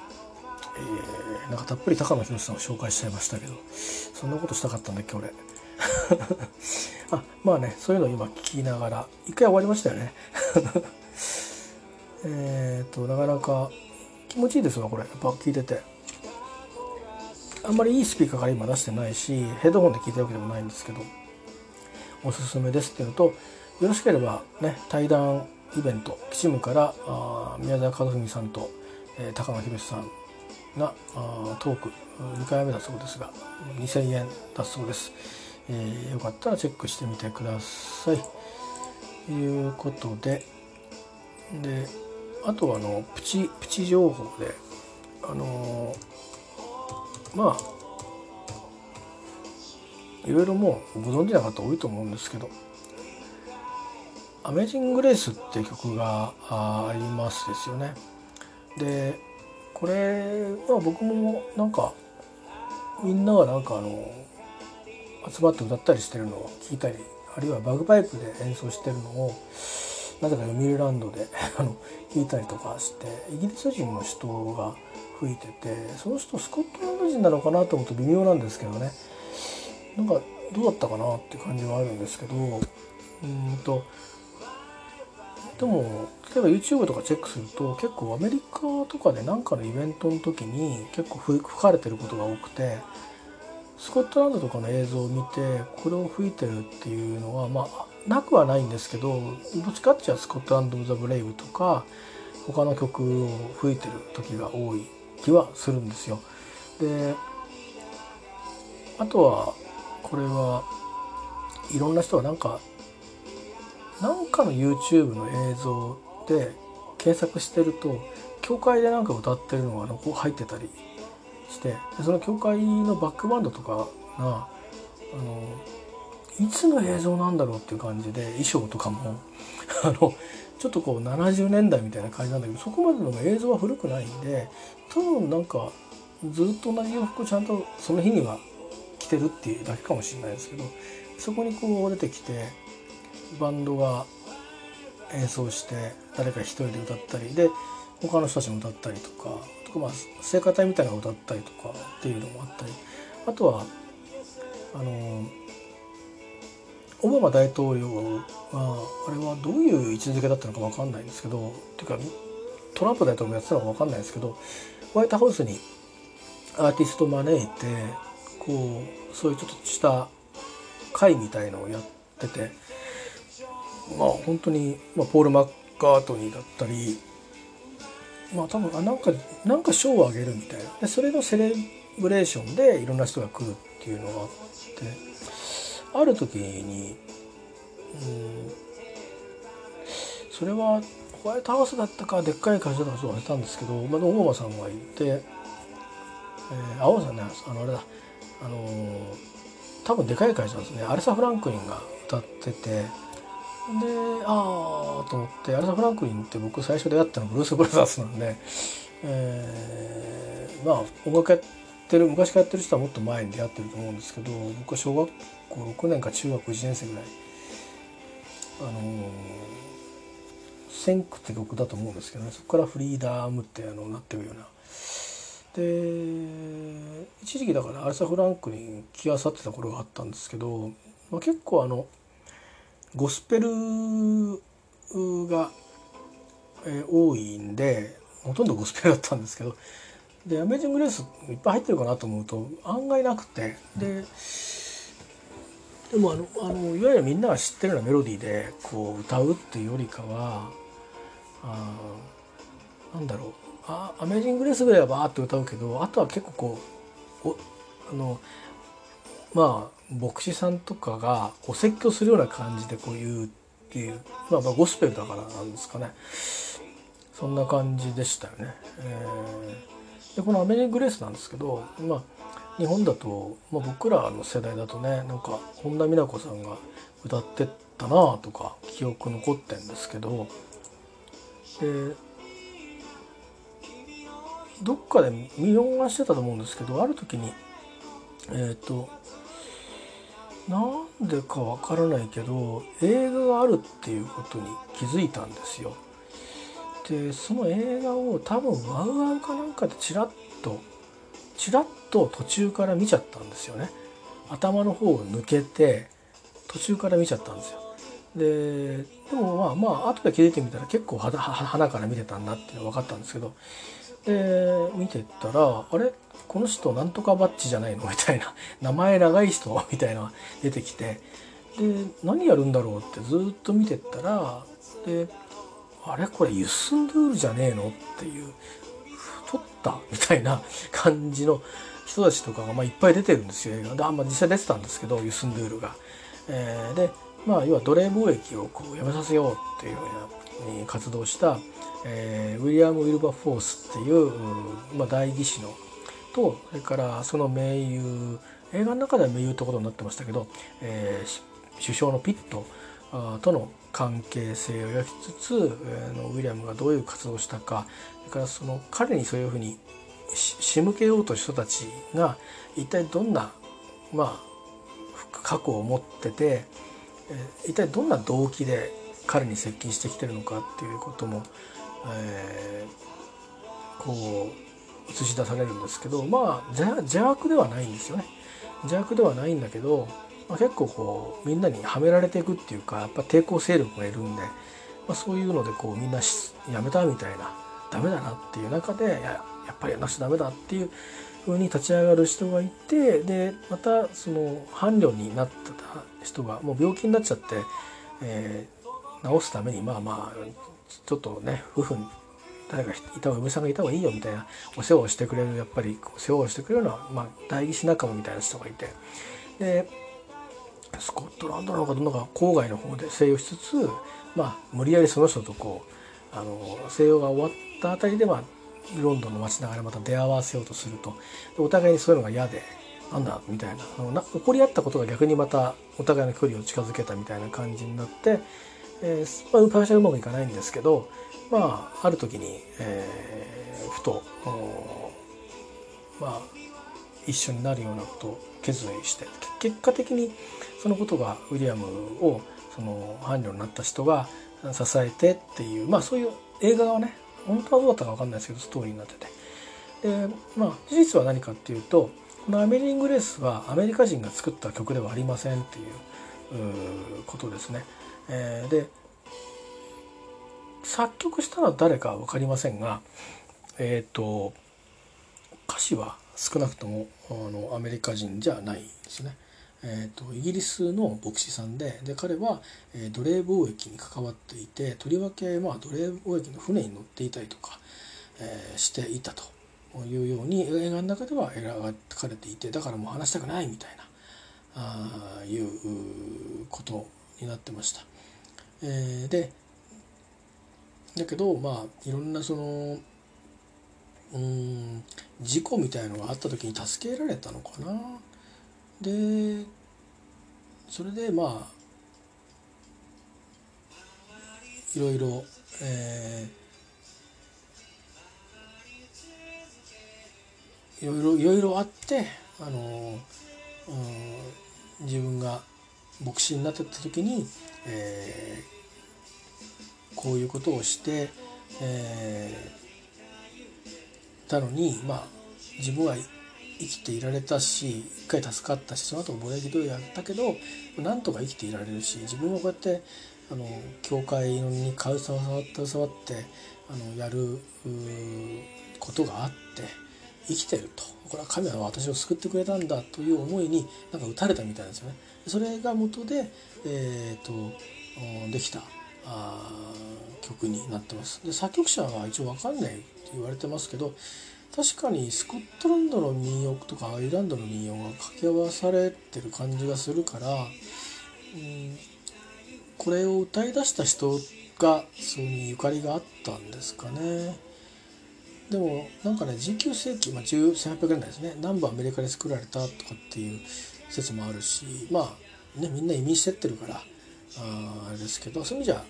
えー、なんかたっぷり高野宏さんを紹介しちゃいましたけどそんなことしたかったんだっけ俺。あまあねそういうのを今聞きながら一回終わりましたよね。えっとなかなか気持ちいいですわこれ。やっぱ聞いてて。あんまりいいスピーカーから今出してないしヘッドホンで聞いてるわけでもないんですけどおすすめですっていうのとよろしければね対談イベントキチムからあ宮沢和文さんと、えー、高野宏さんがあトーク2回目だそうですが2000円だそうです、えー、よかったらチェックしてみてください。ということでであとはあのプチプチ情報であのーまあいろいろもうご存知な方多いと思うんですけど「アメージング・レース」っていう曲がありますですよね。でこれは僕もなんかみんながなんかあの集まって歌ったりしてるのを聞いたりあるいはバグパイプで演奏してるのをなぜか読売ランドで あの聞いたりとかしてイギリス人の人が吹いててその人スコットランド人なのかなと思うと微妙なんですけどねなんかどうだったかなって感じはあるんですけどうんとでも例えば YouTube とかチェックすると結構アメリカとかで何かのイベントの時に結構吹かれてることが多くてスコットランドとかの映像を見てこれを吹いてるっていうのはまあなくはないんですけどどっちかっていうとスコットランド・ザ・ブレイブとか他の曲を吹いてる時が多い気はするんですよ。であとはこれはいろんな人はなんかなんかの YouTube の映像で検索してると教会でなんか歌ってるのがこう入ってたりしてその教会のバックバンドとかがあのいつの映像なんだろうっていう感じで衣装とかも あのちょっとこう70年代みたいな感じなんだけどそこまでの映像は古くないんで多分なんかずっと同じ洋服をちゃんとその日には着てるっていうだけかもしれないですけどそこにこう出てきてバンドが演奏して誰か一人で歌ったりで他の人たちも歌ったりとかとかまあ聖歌隊みたいなのが歌ったりとかっていうのもあったりあとはあのオバマ大統領はあれはどういう位置づけだったのか分かんないんですけどっていうかトランプ大統領もやってたのか分かんないですけどホワイトハウスにアーティスト招いてこうそういうちょっとした会みたいのをやっててまあ本当に、まあ、ポール・マッカートニーだったりまあ多分あなんかなんか賞をあげるみたいな。でそれのセレブレーションでいろんな人が来るっていうのがあってある時に、うん、それはホワイトハウスだったかでっかい会社だったか忘れたんですけど、まあ、オバマさんがいて、えー、青さんねあのあれだあのー、多分でかい会社なんですね。アレサ・フランクリンが歌っててでああと思ってアレサ・フランクリンって僕最初出会ったのブルース・ブラザースなんで、えー、まあ音楽やってる昔からやってる人はもっと前に出会ってると思うんですけど僕は小学校6年か中学1年生ぐらいあのーセンクって曲だと思うんですけどねそこからフリーダームってあのなってるような。で一時期だからアルサ・フランクリン気あさってた頃があったんですけど、まあ、結構あのゴスペルが、えー多いんでほとんどゴスペルだったんですけどで「アメージング・レース」いっぱい入ってるかなと思うと案外なくてででもあのあのいわゆるみんなが知ってるようなメロディーでこう歌うっていうよりかはあなんだろう。あアメージング・レースぐらいはバーッと歌うけどあとは結構こうおあのまあ牧師さんとかがお説教するような感じでこう言うっていう、まあ、まあゴスペルだからなんですかねそんな感じでしたよね。えーでこの「アメリカン・グレース」なんですけど、まあ、日本だと、まあ、僕らの世代だとねなんか本田美奈子さんが歌ってたなとか記憶残ってんですけどでどっかで見逃してたと思うんですけどある時にえっ、となんでかわからないけど映画があるっていうことに気づいたんですよ。でその映画を多分ワウワウかなんかでチラッとチラッと途中から見ちゃったんですよね。頭の方を抜けて途中から見ちゃったんですよ。ででもまあまあ後で気づいてみたら結構はは花から見てたんだっていうのが分かったんですけどで見てたらあれ？この人なんとかバッジじゃないの？みたいな名前長い人？みたいな出てきてで何やるんだろうってずっと見てったらであれ？これユスンドゥールじゃねえの？っていう太った？みたいな感じの人たちとかがまあいっぱい出てるんですよ映画。で、まあ、実際出てたんですけどユスンドゥールが。えーでまあ要は奴隷貿易をこうやめさせようっていうようなに活動した、えーウィリアム・ウィルバフォースっていう、うんまあ、代議士のとそれからその盟友映画の中では盟友ってことになってましたけど、えー首相のピットとの関係性を描きつつ、えーのウィリアムがどういう活動をしたかそれからその彼にそういうふうに仕向けようとした人たちが一体どんなまあ過去を持ってて、えー一体どんな動機で彼に接近してきてるのかっていうことも、えーこう映し出されるんですけどまあ邪悪ではないんですよね。邪悪ではないんだけど、まあ、結構こうみんなにはめられていくっていうかやっぱ抵抗勢力がいるんで、まあ、そういうのでこうみんなしやめたみたいなダメだなっていう中でややっぱりやんなくちゃダメだっていう風に立ち上がる人がいてでまたその伴侶になった人がもう病気になっちゃって、えー治すためにまあまあちょっとね夫婦誰かいた方が嫁さんがいた方がいいよみたいなお世話をしてくれるやっぱりこう世話をしてくれるような、まあ、代議士仲間みたいな人がいて。でスコットランドなのかどんなか郊外の方で静養しつつ、まあ、無理やりその人とこうあの静養が終わったあたりで、まあ、ロンドンの街中でまた出会わせようとすると。お互いにそういうのが嫌で。なんだみたいな。あのな起こり合ったことが逆にまたお互いの距離を近づけたみたいな感じになって、えーまあ、会社はうまくいかないんですけど、まあ、ある時に、えーふとまあ一緒になるようなことを決意して結果的にそのことがウィリアムをその伴侶になった人が支えてっていうまあそういう映画がね本当はどうだったか分かんないですけどストーリーになってて。でまあ事実は何かっていうとこの「アメリング・レース」はアメリカ人が作った曲ではありませんっていうことですね。えーで作曲したのは誰かは分かりませんがえっ、と歌詞は少なくともあのアメリカ人じゃないですね。えー、とイギリスの牧師さんでで彼は、えー奴隷貿易に関わっていてとりわけ、まあ、奴隷貿易の船に乗っていたりとか、えーしていたというように映画の中では描かれていてだからもう話したくないみたいなあーいうことになってました。えーでだけどまあいろんなそのうん事故みたいのがあった時に助けられたのかな。でそれでまあいろいろ、えーいろいろいろいろあってあの、うん、自分が牧師になってた時に、えー、こういうことをして、えー、たのにまあ自分は生きていられたし一回助かったしその後ぼやきどうやったけどなんとか生きていられるし自分はこうやってあの教会に携わって携わってあのやることがあって生きてるとこれは神は私を救ってくれたんだという思いになんか打たれたみたいなんですよね。それが元で、えーと、できたあ曲になってます。で作曲者は一応分かんないって言われてますけど確かにスコットランドの民謡とかアイルランドの民謡が掛け合わされてる感じがするから、うん、これを歌い出した人がそれにゆかりがあったんですかね。でもなんかね19世紀、まあ、1800年代ですね。南部アメリカで作られたとかっていう説もあるしまあねみんな移民してってるからああれですけどそういう意味じゃ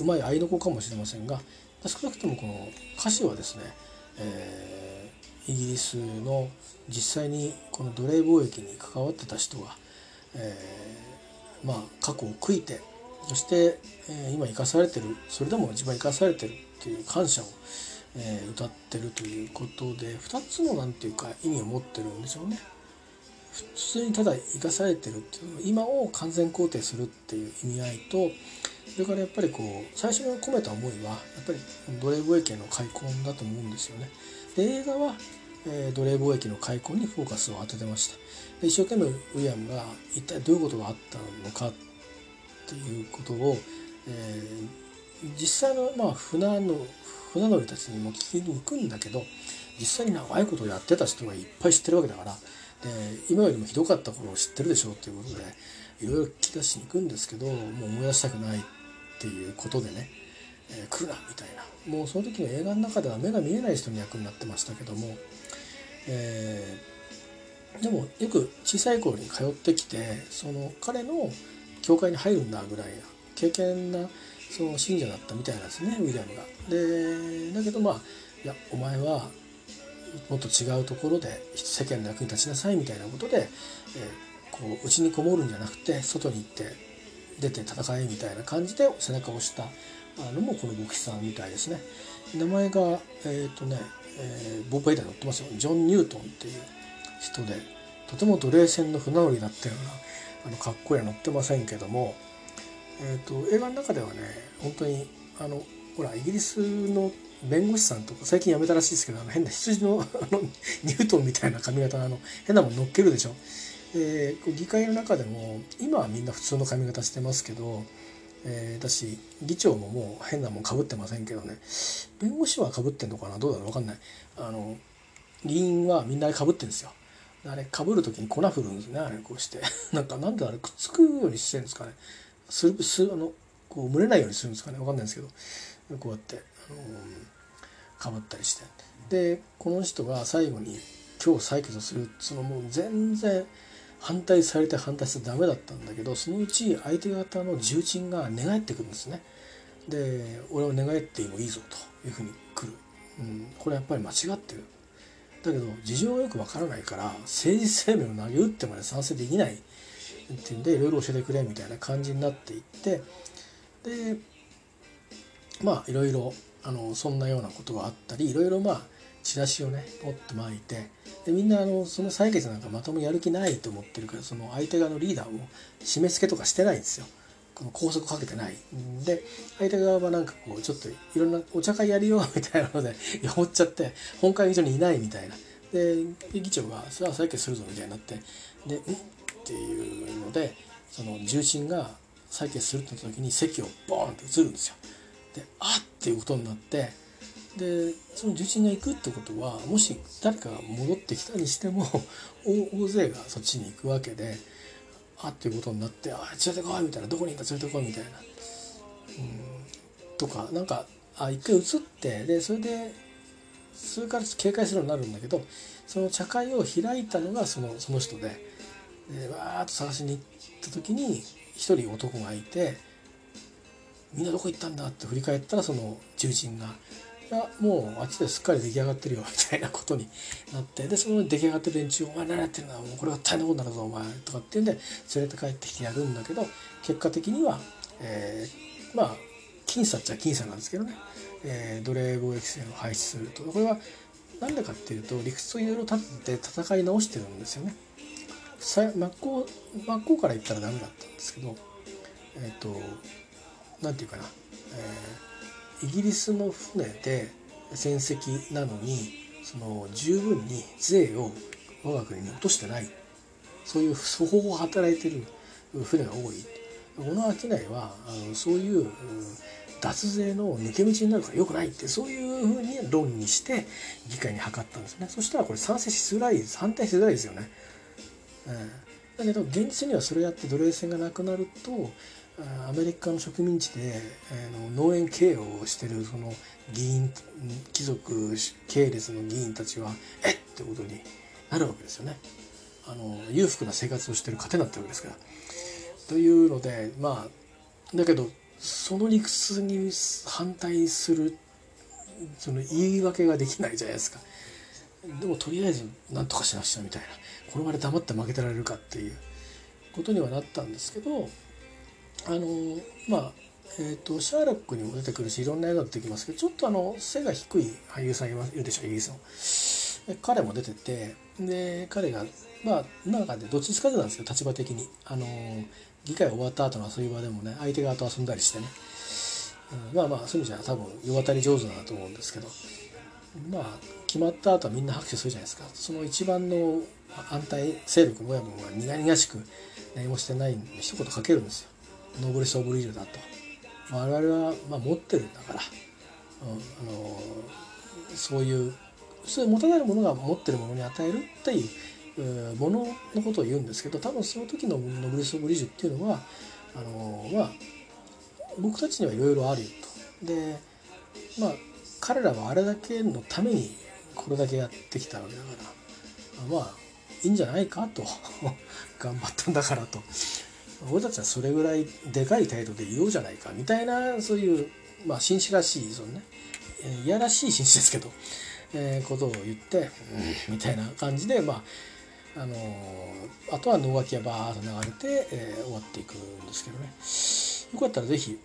うまい合いの子かもしれませんが少なくともこの歌詞はですね、えー、イギリスの実際にこの奴隷貿易に関わってた人が、えー、まあ過去を悔いてそして、えー、今生かされてるそれでも一番生かされてるっていう感謝を、えー、歌ってるということで2つの何て言うか意味を持ってるんですよね。普通にただ生かされてるっていう今を完全肯定するっていう意味合いとそれからやっぱりこう最初に込めた思いはやっぱり奴隷貿易の開墾だと思うんですよね。で映画は、えー、奴隷貿易の開墾にフォーカスを当ててました。で一生懸命ウィリアムが一体どういうことがあったのかっていうことを、えー、実際の、まあ、船の船乗りたちにも聞きに行くんだけど実際に長いことをやってた人がいっぱい知ってるわけだからで今よりもひどかった頃を知ってるでしょうっていうことでいろいろ聞き出しに行くんですけどもう思い出したくないっていうことでね、えー、来るなみたいな。もうその時の映画の中では目が見えない人の役になってましたけども、えー、でもよく小さい頃に通ってきてその彼の教会に入るんだぐらいな経験なその信者だったみたいなんですねウィリアムが。でだけどまあいやお前はもっと違うところで世間の役に立ちなさいみたいなことで、えー、こう内にこもるんじゃなくて外に行って出て戦えみたいな感じで背中を押したのもこの牧師さんみたいですね。名前がえっ、ー、とね、えー、僕が以来載ってますよジョン・ニュートンっていう人でとても奴隷船の船乗りだったようなあのかっこいいは載ってませんけども、えーと、映画の中ではね本当にあのほらイギリスの弁護士さんとか最近辞めたらしいですけどあの変な羊の あのニュートンみたいな髪型のあの変なもん乗っけるでしょ。で議会の中でも今はみんな普通の髪型してますけど、えー、だし議長ももう変なもんかぶってませんけどね。弁護士はかぶってんのかな？どうだろう？分かんない。あの議員はみんなかぶってんですよ。あれかぶる時に粉振るんですねあれこうして。なんかなんであれくっつくようにしてるんですかね。すすあのこう蒸れないようにするんですかね。分かんないんですけど。こうやってあのかぶったりして。でこの人が最後に今日採決するそのもう全然反対されて反対してダメだったんだけどそのうち相手方の重鎮が寝返ってくるんですね。で俺は寝返ってもいいぞというふうに来る、うん、これやっぱり間違ってる。だけど事情がよくわからないから政治生命を投げ打ってまで賛成できないってんでいろいろ教えてくれみたいな感じになっていってでまあいろいろあのそんなようなことがあったりいろいろまあチラシをね持って巻いてでみんなあのその採決なんかまともやる気ないと思ってるからその相手側のリーダーを締め付けとかしてないんですよ。この拘束かけてないん。で相手側はなんかこうちょっといろんなお茶会やるよみたいなので 酔っちゃって本会議場にいないみたいな。で議長が「さあ採決するぞ」みたいになってで「ん?」っていうのでその重臣が採決するって時に席をボーンって移るんですよ。で「あっ!」っていうことになってでその重鎮が行くってことはもし誰かが戻ってきたにしても 大勢がそっちに行くわけであっていうことになって「あ連れてこい」みたいな「どこにいた連れてこい」みたいな。うんとかなんかあ一回移ってでそれでそれから警戒するようになるんだけどその茶会を開いたのがそのその人ででわーっと探しに行った時に一人男がいて「みんなどこ行ったんだ?」って振り返ったらその重鎮がいやもうあっちですっかり出来上がってるよみたいなことになってでその出来上がってる連中「お前何やってんだ？もうこれは大変なことになるぞお前」とかっていうんで連れて帰ってきてやるんだけど結果的には、えー、まあ僅差っちゃ僅差なんですけどね、えー、奴隷貿易船を廃止するとこれは何でかっていうと理屈をいろいろ立てて戦い直してるんですよね。真っ向真っ向から言ったらダメだったんですけどえっ、ー、と何て言うかな、えー、イギリスの船で戦績なのにその十分に税を我が国に落としてない。そういう粗法を働いてる船が多い。この商いはあのそういう脱税の抜け道になるからよくないってそういうふうに論にして議会に諮ったんですね。そしたらこれ賛成しづらい反対しづらいですよね。だけど現実にはそれやって奴隷船がなくなるとアメリカの植民地で、えー、農園経営をしてるその議員貴族系列の議員たちはえっってことになるわけですよね。あの裕福な生活をしてる糧になってるわけですから。というのでまあだけどその理屈に反対するその言い訳ができないじゃないですか。でもとりあえず何とかしなくちゃみたいなこの場で黙って負けてられるかっていうことにはなったんですけどあのまあえーと、シャーロックにも出てくるしいろんな映画出てきますけどちょっとあの背が低い俳優さんいるでしょイギリスの。彼も出ててで彼がまあなんかでどっちつかずなんですけど立場的に。あの議会終わった後の遊び場でもね相手側と遊んだりしてね、うん、まあまあそういう意味じゃ多分世渡り上手だなと思うんですけど。まあ決まった後はみんな拍手するじゃないですか。その一番の安泰勢力の親分は苦々しく何もしてないんで一言かけるんですよ。ノーブレス・オブ・リールだと。我々はまあ持ってるんだから、うん、あのそういうそういう持たないものが持ってるものに与えるっていうもののことを言うんですけど多分その時のノブレス・オブ・リージュっていうのはあのまあ僕たちにはいろいろあるよと。でまあ彼らはあれだけのためにこれだけやってきたわけだから。まあいいんじゃないかと。頑張ったんだからと。俺たちはそれぐらいでかい態度でいようじゃないかみたいなそういうまあ紳士らしいそのねいやらしい紳士ですけど、えー、ことを言って、うん、みたいな感じでまああのー、あとは能書きがバーッと流れて、えー、終わっていくんですけどね。よかったら是非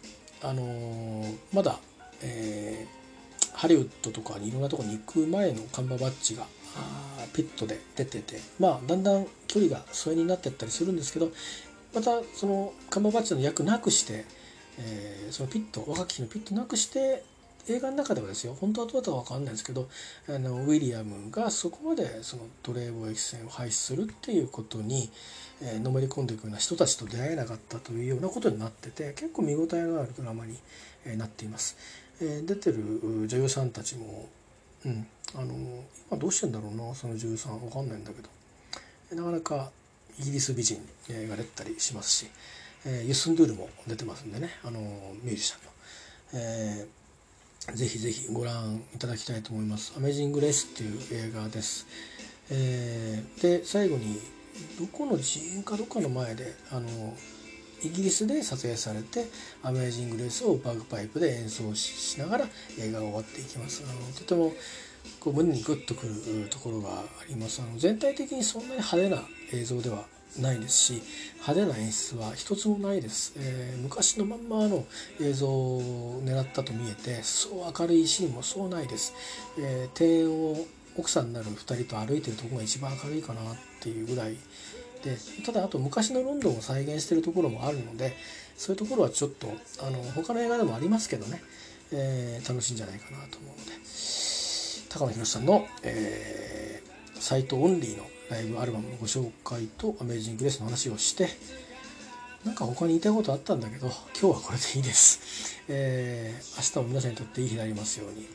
あのー、まだ、えー、ハリウッドとかにいろんなとこに行く前のカンバーバッジがピットで出ててまあだんだん距離が疎遠になってったりするんですけどまたそのカンバーバッチの役なくして、えー、そのピット若き日のピットなくして映画の中ではですよ本当はどうだったか分かんないですけどあのウィリアムがそこまでその奴隷貿易船を廃止するっていうことに、えー、のめり込んでいくような人たちと出会えなかったというようなことになってて結構見応えのあるドラマに、えー、なっています。えー、出てる女優さんたちも、うん、あの今どうしてんだろうなその女優さん分かんないんだけど。なかなかイギリス美人が出たりしますし、えー、ユスンドゥールも出てますんでねあのミュージシャンの、えー、ぜひぜひご覧いただきたいと思います「アメージング・レース」っていう映画です、えー、で最後にどこの寺院かどっかの前であのイギリスで撮影されて「アメージング・レース」をバグパイプで演奏しながら映画が終わっていきます。あのとてもこう胸にグッとくるところがあります。あの全体的にそんなに派手な映像ではないですし派手な演出は一つもないです、えー、昔のまんまの映像を狙ったと見えてそう明るいシーンもそうないです、えー、庭園を奥さんになる2人と歩いてるとこが一番明るいかなっていうぐらいでただあと昔のロンドンを再現してるところもあるのでそういうところはちょっとあの他の映画でもありますけどね、えー、楽しいんじゃないかなと思うので。高野宏さんの、えー、サイトオンリーのライブアルバムのご紹介とアメージングレースの話をしてなんか他に言いたいことあったんだけど今日はこれでいいです、えー、明日も皆さんにとっていい日になりますように。